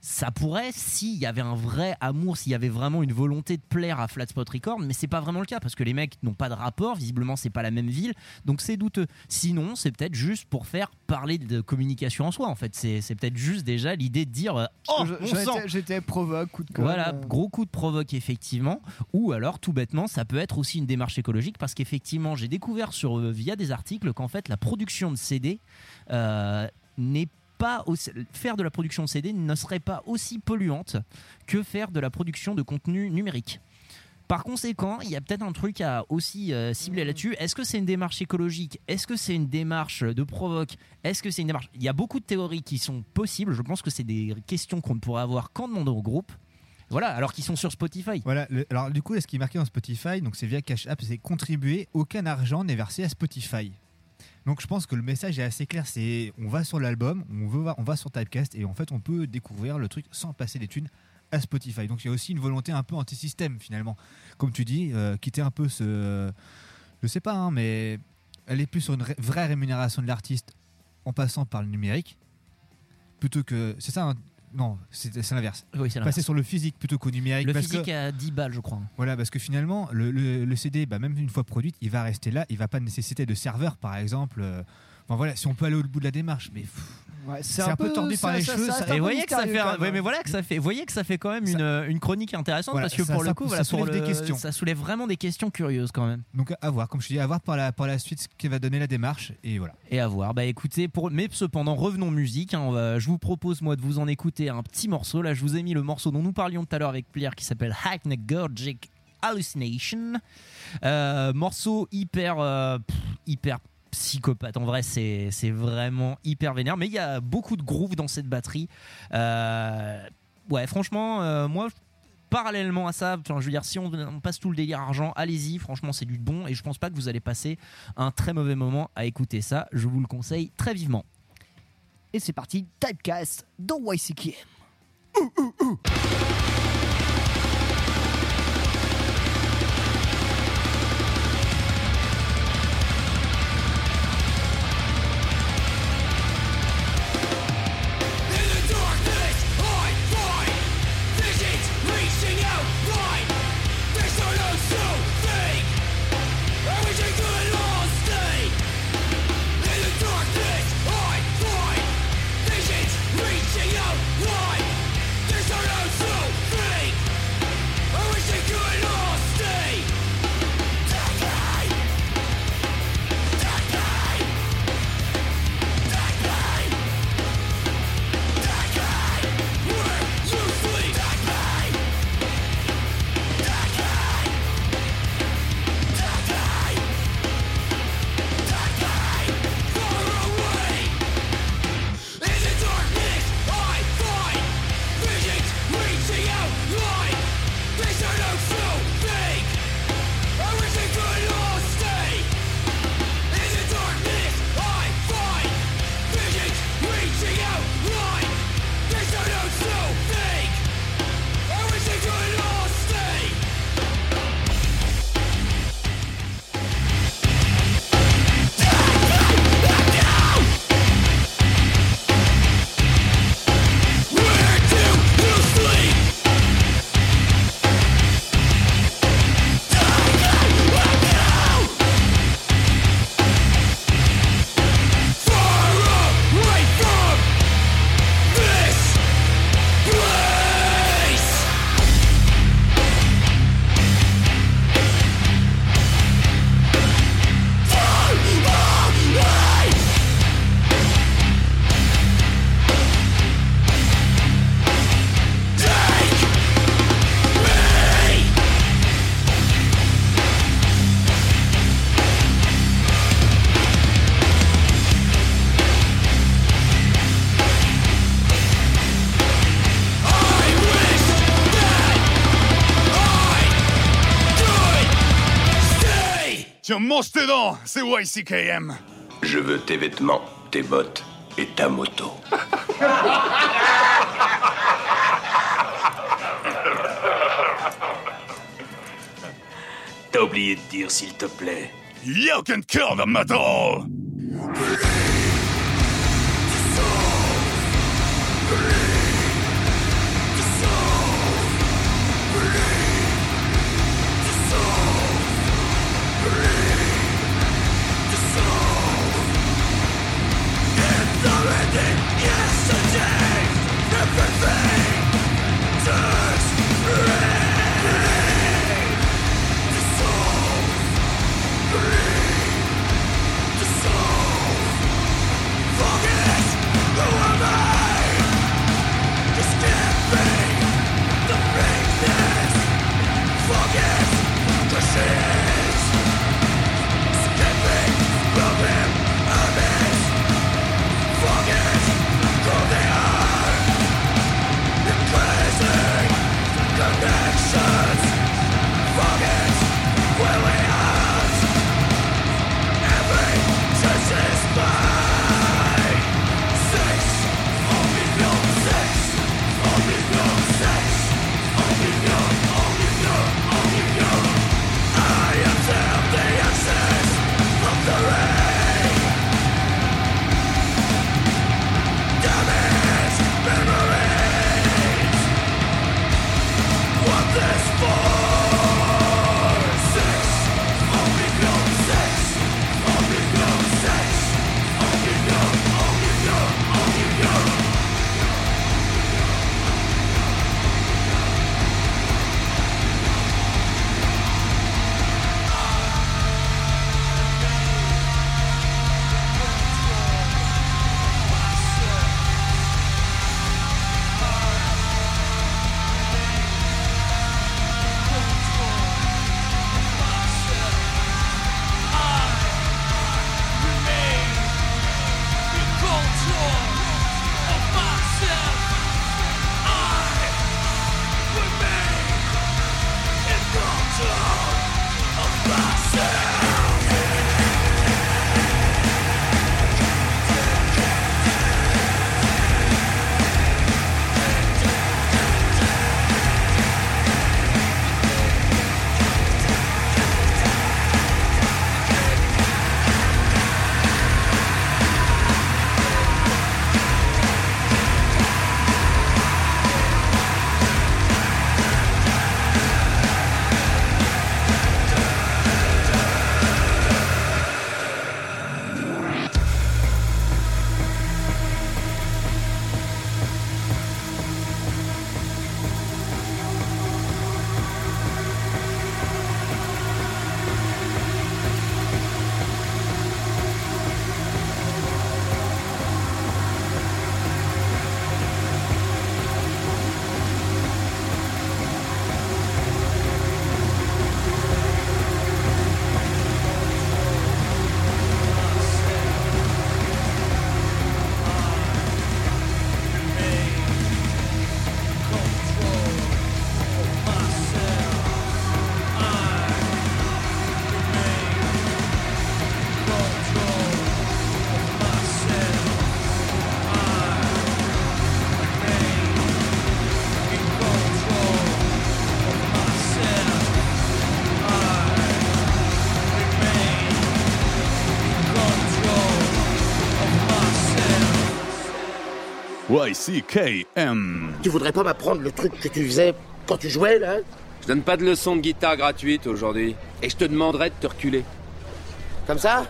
Ça pourrait s'il y avait un vrai amour, s'il y avait vraiment une volonté de plaire à Flatspot Records, mais c'est pas vraiment le cas parce que les mecs n'ont pas de rapport, visiblement c'est pas la même ville, donc c'est douteux. Sinon, c'est peut-être juste pour faire parler de communication en soi en fait. C'est peut-être juste déjà l'idée de dire euh, Oh,
j'étais- provoque, coup de
voilà,
euh.
gros coup de provoque effectivement. Ou alors tout bêtement, ça peut être aussi une démarche écologique parce qu'effectivement, j'ai découvert sur euh, via des articles qu'en fait la production de CD euh, n'est pas aussi- faire de la production CD ne serait pas aussi polluante que faire de la production de contenu numérique. Par conséquent, il y a peut-être un truc à aussi euh, cibler là-dessus. Est-ce que c'est une démarche écologique? Est-ce que c'est une démarche de provoque? Est-ce que c'est une démarche? Il y a beaucoup de théories qui sont possibles. Je pense que c'est des questions qu'on ne pourrait avoir qu'en demandant au groupe. Voilà, alors qu'ils sont sur Spotify.
Voilà, le- alors du coup, ce qui est marqué dans Spotify, donc c'est via Cash App, c'est contribuer, aucun argent n'est versé à Spotify. Donc je pense que le message est assez clair, c'est on va sur l'album, on, va sur Typecast et en fait on peut découvrir le truc sans passer des thunes à Spotify. Donc il y a aussi une volonté un peu anti-système finalement. Comme tu dis, euh, quitter un peu ce... Je sais pas, hein, mais aller plus sur une vraie rémunération de l'artiste en passant par le numérique, plutôt que... C'est ça hein Non, c'est l'inverse.
Oui, c'est l'inverse.
Passer sur le physique plutôt qu'au numérique.
Le
parce
physique
que-
à 10 balles, je crois.
voilà, parce que finalement, le, le- le CD, bah, même une fois produit, il va rester là. Il va pas nécessiter de serveur, par exemple. Euh, Enfin voilà, si on peut aller au bout de la démarche, mais pff,
Ouais,
c'est un, peu tordu par les cheveux. ça-
Et voyez que ça fait, un- ouais, mais voilà que ça fait, voyez que ça fait quand même une, une chronique intéressante
Voilà,
parce que
ça-
pour le
ça-
coup,
ça
pour
soulève
le-
des questions.
ça soulève vraiment des questions curieuses quand même.
Donc à voir, comme je te dis, à voir par la, par la suite ce qui va donner la démarche. Et voilà.
Et à voir. Bah écoutez, pour... mais cependant, revenons musique. hein, on va- Je vous propose, moi, de vous en écouter un petit morceau. Là, je vous ai mis le morceau dont nous parlions tout à l'heure avec Pierre qui s'appelle Hypnagogic Hallucination. Euh, morceau hyper, euh, pff, hyper psychopathe. En vrai, c'est vraiment hyper vénère. Mais il y a beaucoup de groove dans cette batterie. Euh, ouais, franchement, euh, moi. Parallèlement à ça, je veux dire, si on, passe tout le délire argent, allez-y, franchement, c'est du bon et je pense pas que vous allez passer un très mauvais moment à écouter ça. Je vous le conseille très vivement.
Et c'est parti, Typecast dans YCKM.
Thank
c'est YCKM.
Je veux tes vêtements, tes bottes et ta moto.
T'as oublié de dire s'il te plaît.
You can kill the metal. YCKM.
Tu voudrais pas m'apprendre le truc que tu faisais quand tu jouais, là?
Je donne pas de leçons de guitare gratuite aujourd'hui. Et je te demanderai de te reculer.
Comme ça?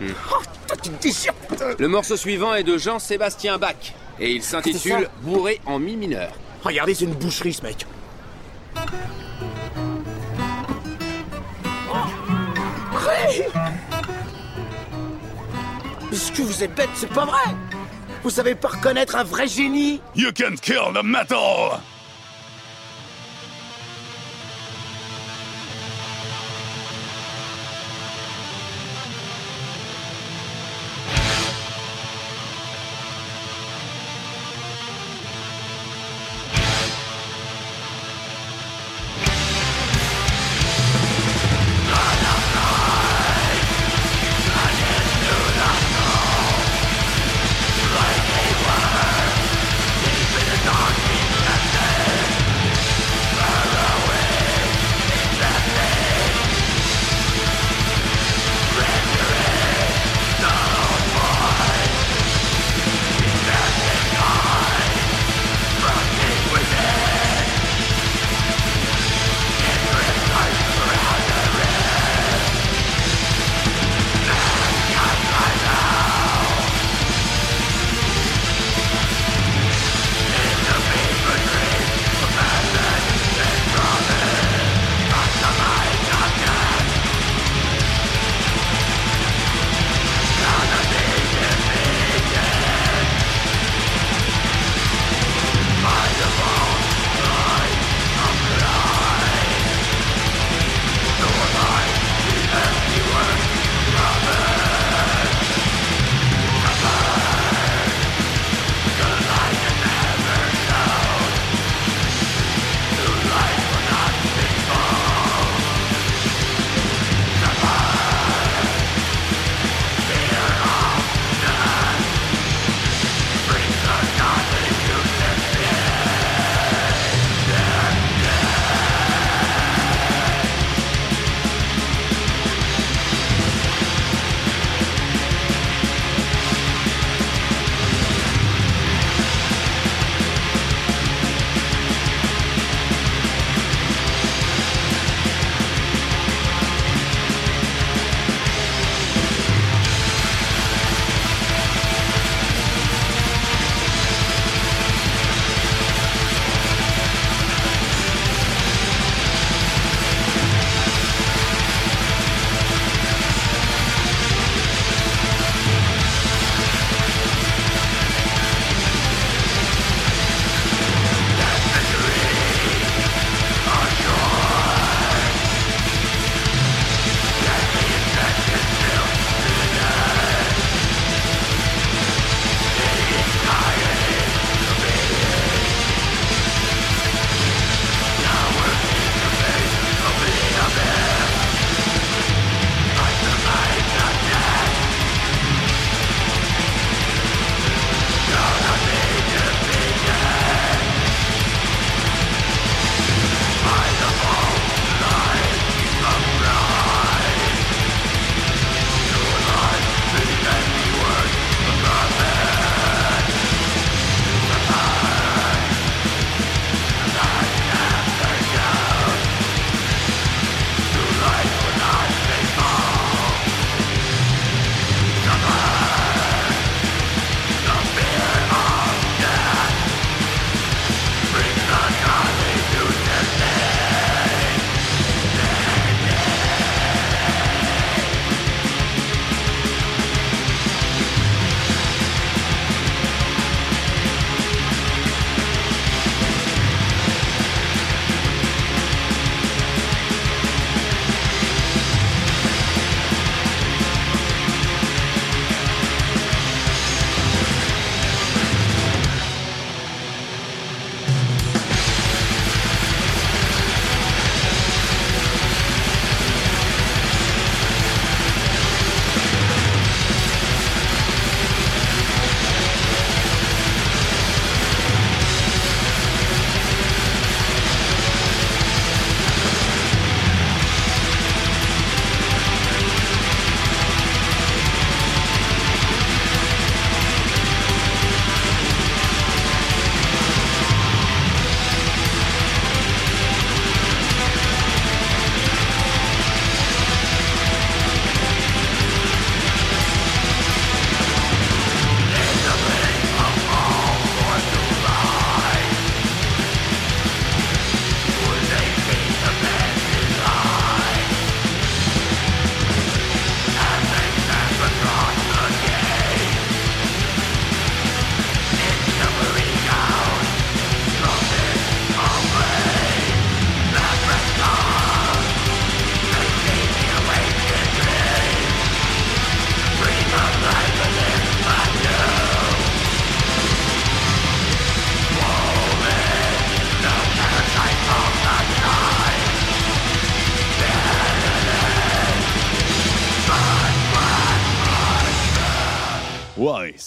Hmm.
Oh, toi, tu te déchires, putain
Le morceau suivant est de Jean-Sébastien Bach. Et il
C'est
s'intitule Bourré en mi mineur.
Regardez, c'est une boucherie, ce mec. Ray Mais ce que vous êtes bête, c'est pas vrai Vous savez pas reconnaître un vrai génie?
You can kill the metal.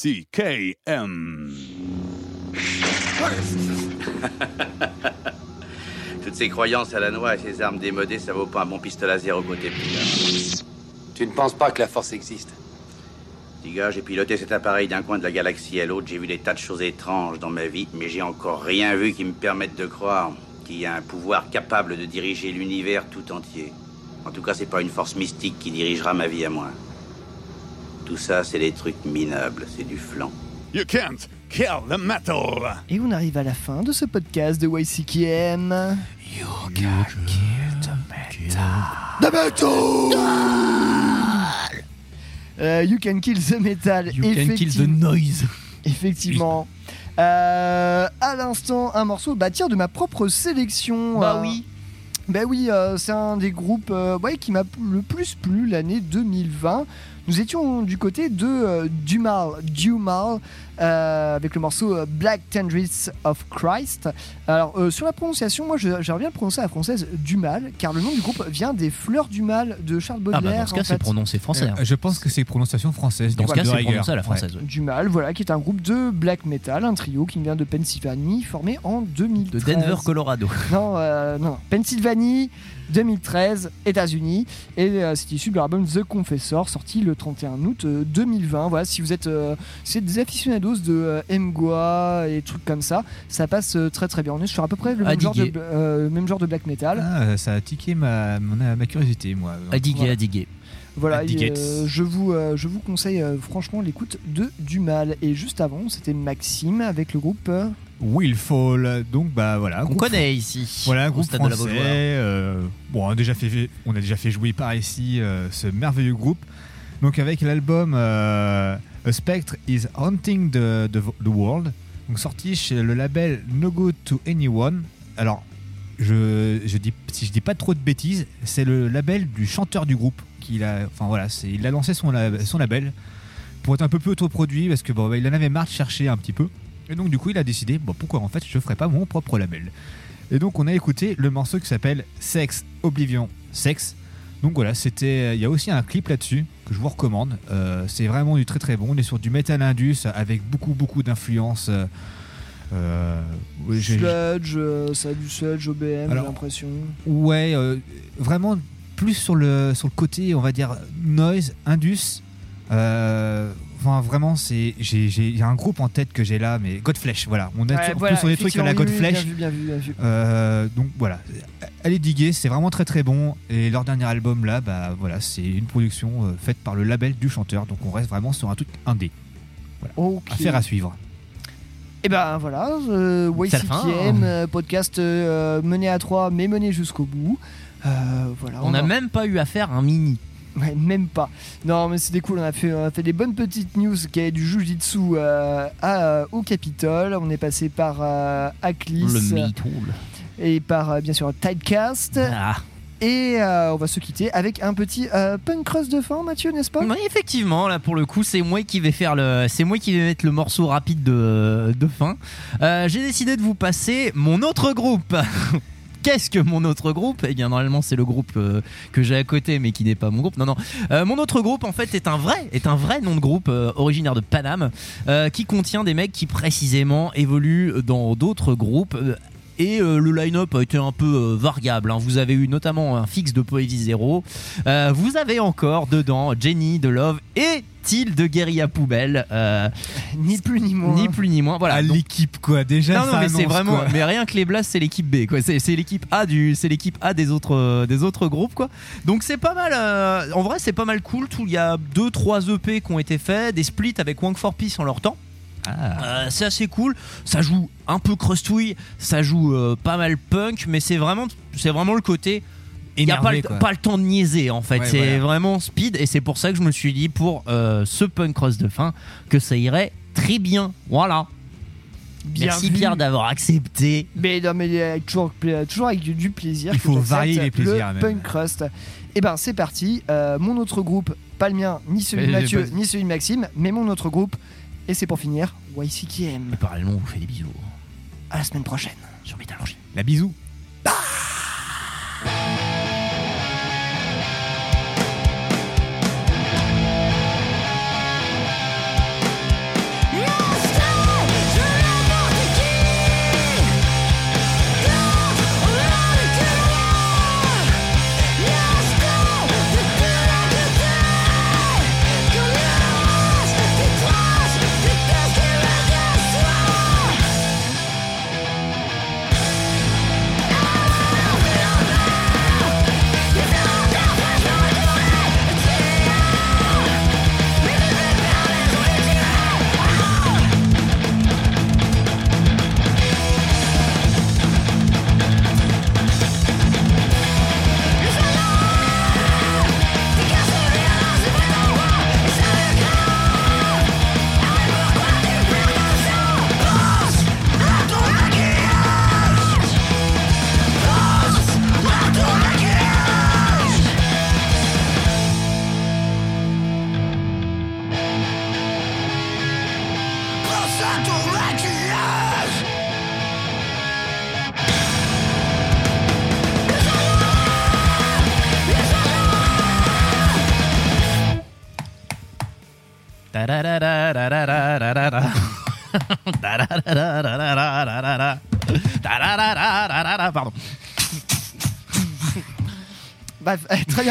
YCKM.
Toutes ces croyances à la noix et ces armes démodées, ça vaut pas un bon pistolet à zéro côté
Tu ne penses pas que la force existe?
Petit gars, j'ai piloté cet appareil d'un coin de la galaxie à l'autre, j'ai vu des tas de choses étranges dans ma vie, mais j'ai encore rien vu qui me permette de croire qu'il y a un pouvoir capable de diriger l'univers tout entier. En tout cas, c'est pas une force mystique qui dirigera ma vie à moi. Tout ça, c'est des trucs minables, c'est du flan.
You can't kill the metal.
Et on arrive à la fin de ce podcast de YCKM.
You can kill the
The metal Euh, You can kill the metal.
You can kill the
effectivement.
noise.
Effectivement. Euh, à l'instant, un morceau bah, tiens, de ma propre sélection.
Bah
euh,
oui.
Bah oui, euh, c'est un des groupes euh, ouais, qui m'a le plus plu l'année 2020. Nous étions du côté de euh, Dumal, Dumal euh, avec le morceau euh, Black Tendrils of Christ. Alors, euh, sur la prononciation, moi j'aimerais bien le prononcer à la française Dumal, car le nom du groupe vient des fleurs du mal de Charles
Ah
Baudelaire.
bah dans ce cas, c'est prononcé français. hein.
Euh, je pense que c'est prononciation française.
Dans ce
donc
cas, c'est prononcé à la
Ouais.
française. ouais.
Du Mal, voilà, qui est un groupe de black metal, un trio qui vient de Pennsylvanie, formé en 2013.
De Denver, Colorado.
Non, euh, non, Pennsylvanie, 2013, États-Unis, et euh, c'est issu de leur album The Confessor, sorti le 31 août euh, 2020. Voilà, si vous êtes, euh, si vous êtes des aficionados de euh, Mgoa et trucs comme ça, ça passe euh, très très bien. On est sur à peu près le même genre, de,
diguer.
euh, même genre de black metal.
Ah, ça a tiqué ma, ma curiosité, moi.
À diguer,
Voilà.
à diguer.
Voilà, et, euh, je, vous, euh, je vous conseille euh, franchement l'écoute de Du Mal. Et juste avant, c'était Maxime avec le groupe. Euh,
Willfall, donc bah voilà.
On
groupe-
connaît ici.
Voilà, un groupe
stade de la
français. Euh, bon, on a, déjà fait, on a déjà fait jouer par ici euh, ce merveilleux groupe. Donc avec l'album euh, A Spectre is Haunting the, the, the World, donc sorti chez le label No Go to Anyone. Alors, je, je dis, si je dis pas trop de bêtises, c'est le label du chanteur du groupe. Qu'il a, enfin voilà, il a lancé son, lab- son label pour être un peu plus autoproduit parce que bon, bah, il en avait marre de chercher un petit peu. Et donc du coup, il a décidé, bon, pourquoi en fait je ferais pas mon propre label. Et donc on a écouté le morceau qui s'appelle Sex Oblivion Sex. Donc voilà, c'était. Il y a aussi un clip là-dessus que je vous recommande. Euh, c'est vraiment du très très bon. On est sur du metal indus avec beaucoup beaucoup d'influences. euh, euh,
Sludge, euh, ça a du Sludge, OBM, j'ai l'impression.
Ouais, vraiment plus sur le, sur le côté, on va dire, noise, indus. Enfin, vraiment, c'est j'ai j'ai- il y a un groupe en tête que j'ai là, mais Godflesh, voilà. On est
Ouais,
sur,
voilà,
plus sur des trucs à la Godflesh.
Bien vu, bien vu, bien vu.
Euh, donc voilà, allez diguer, c'est vraiment très très bon. Et leur dernier album là, bah voilà, c'est une production euh, faite par le label du chanteur, donc on reste vraiment sur un truc indé. Voilà. Affaire à suivre.
Et ben voilà, euh, YCKM,
hein.
euh, podcast euh, mené à trois, mais mené jusqu'au bout. Euh, voilà,
On n'a même pas eu à faire un mini.
Ouais, même pas. Non, mais c'était cool. On a fait, on a fait des bonnes petites news qui allaient du Jujitsu euh, à, euh, au Capitole. On est passé par euh, Aklis
Le
et par euh, bien sûr Tidecast.
Ah.
Et euh, on va se quitter avec un petit punk cross de fin, Mathieu, n'est-ce pas?
Oui, effectivement, là pour le coup, c'est moi qui vais faire le, c'est moi qui vais mettre le morceau rapide de, de fin. J'ai décidé de vous passer mon autre groupe. Qu'est-ce que mon autre groupe Eh bien, normalement, c'est le groupe euh, que j'ai à côté, mais qui n'est pas mon groupe. Non, non. Euh, mon autre groupe, en fait, est un vrai, est un vrai nom de groupe euh, originaire de Paname, qui contient des mecs qui précisément évoluent dans d'autres groupes. Et euh, le line-up a été un peu euh, variable. hein. Vous avez eu notamment un fixe de Poésie Zéro. Euh, vous avez encore dedans Jenny de Love et Till de Guérilla Poubelle. euh,
Ni plus ni moins.
ni plus ni moins. Voilà.
L'équipe quoi, déjà.
non, non,
ça
mais c'est vraiment.
quoi.
Mais rien que les Blasts, c'est l'équipe B, quoi. C'est l'équipe A du, c'est l'équipe A des autres, des autres groupes, quoi. Donc c'est pas mal. euh, en vrai, c'est pas mal cool. Tout, il y a deux, trois EP qui ont été faits, des splits avec Wang for Peace en leur temps. Euh, c'est assez cool. Ça joue un peu crustouille, ça joue euh, pas mal punk, mais c'est vraiment, c'est vraiment le côté. Il n'y a pas le, pas le temps de niaiser en fait.
Ouais,
c'est
voilà.
vraiment speed et c'est pour ça que je me suis dit pour euh, ce punk cross de fin que ça irait très bien. Voilà.
Bien
Merci
vu.
Pierre d'avoir accepté.
Mais non, mais avec toujours, avec du, du plaisir.
Il
que
faut varier les
le
plaisirs, même.
Punk crust. Et ben c'est parti. Euh, mon autre groupe, pas le mien, ni celui de Mathieu, ni celui de Maxime, mais mon autre groupe. Et c'est pour finir, YCKM.
Et parallèlement, on vous fait des bisous.
À la semaine prochaine.
Sur Métallurgie.
La bisou.
Ah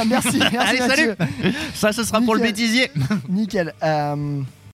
bien, merci. merci
Allez, salut. Ça, ce sera pour le bêtisier.
Nickel. Euh,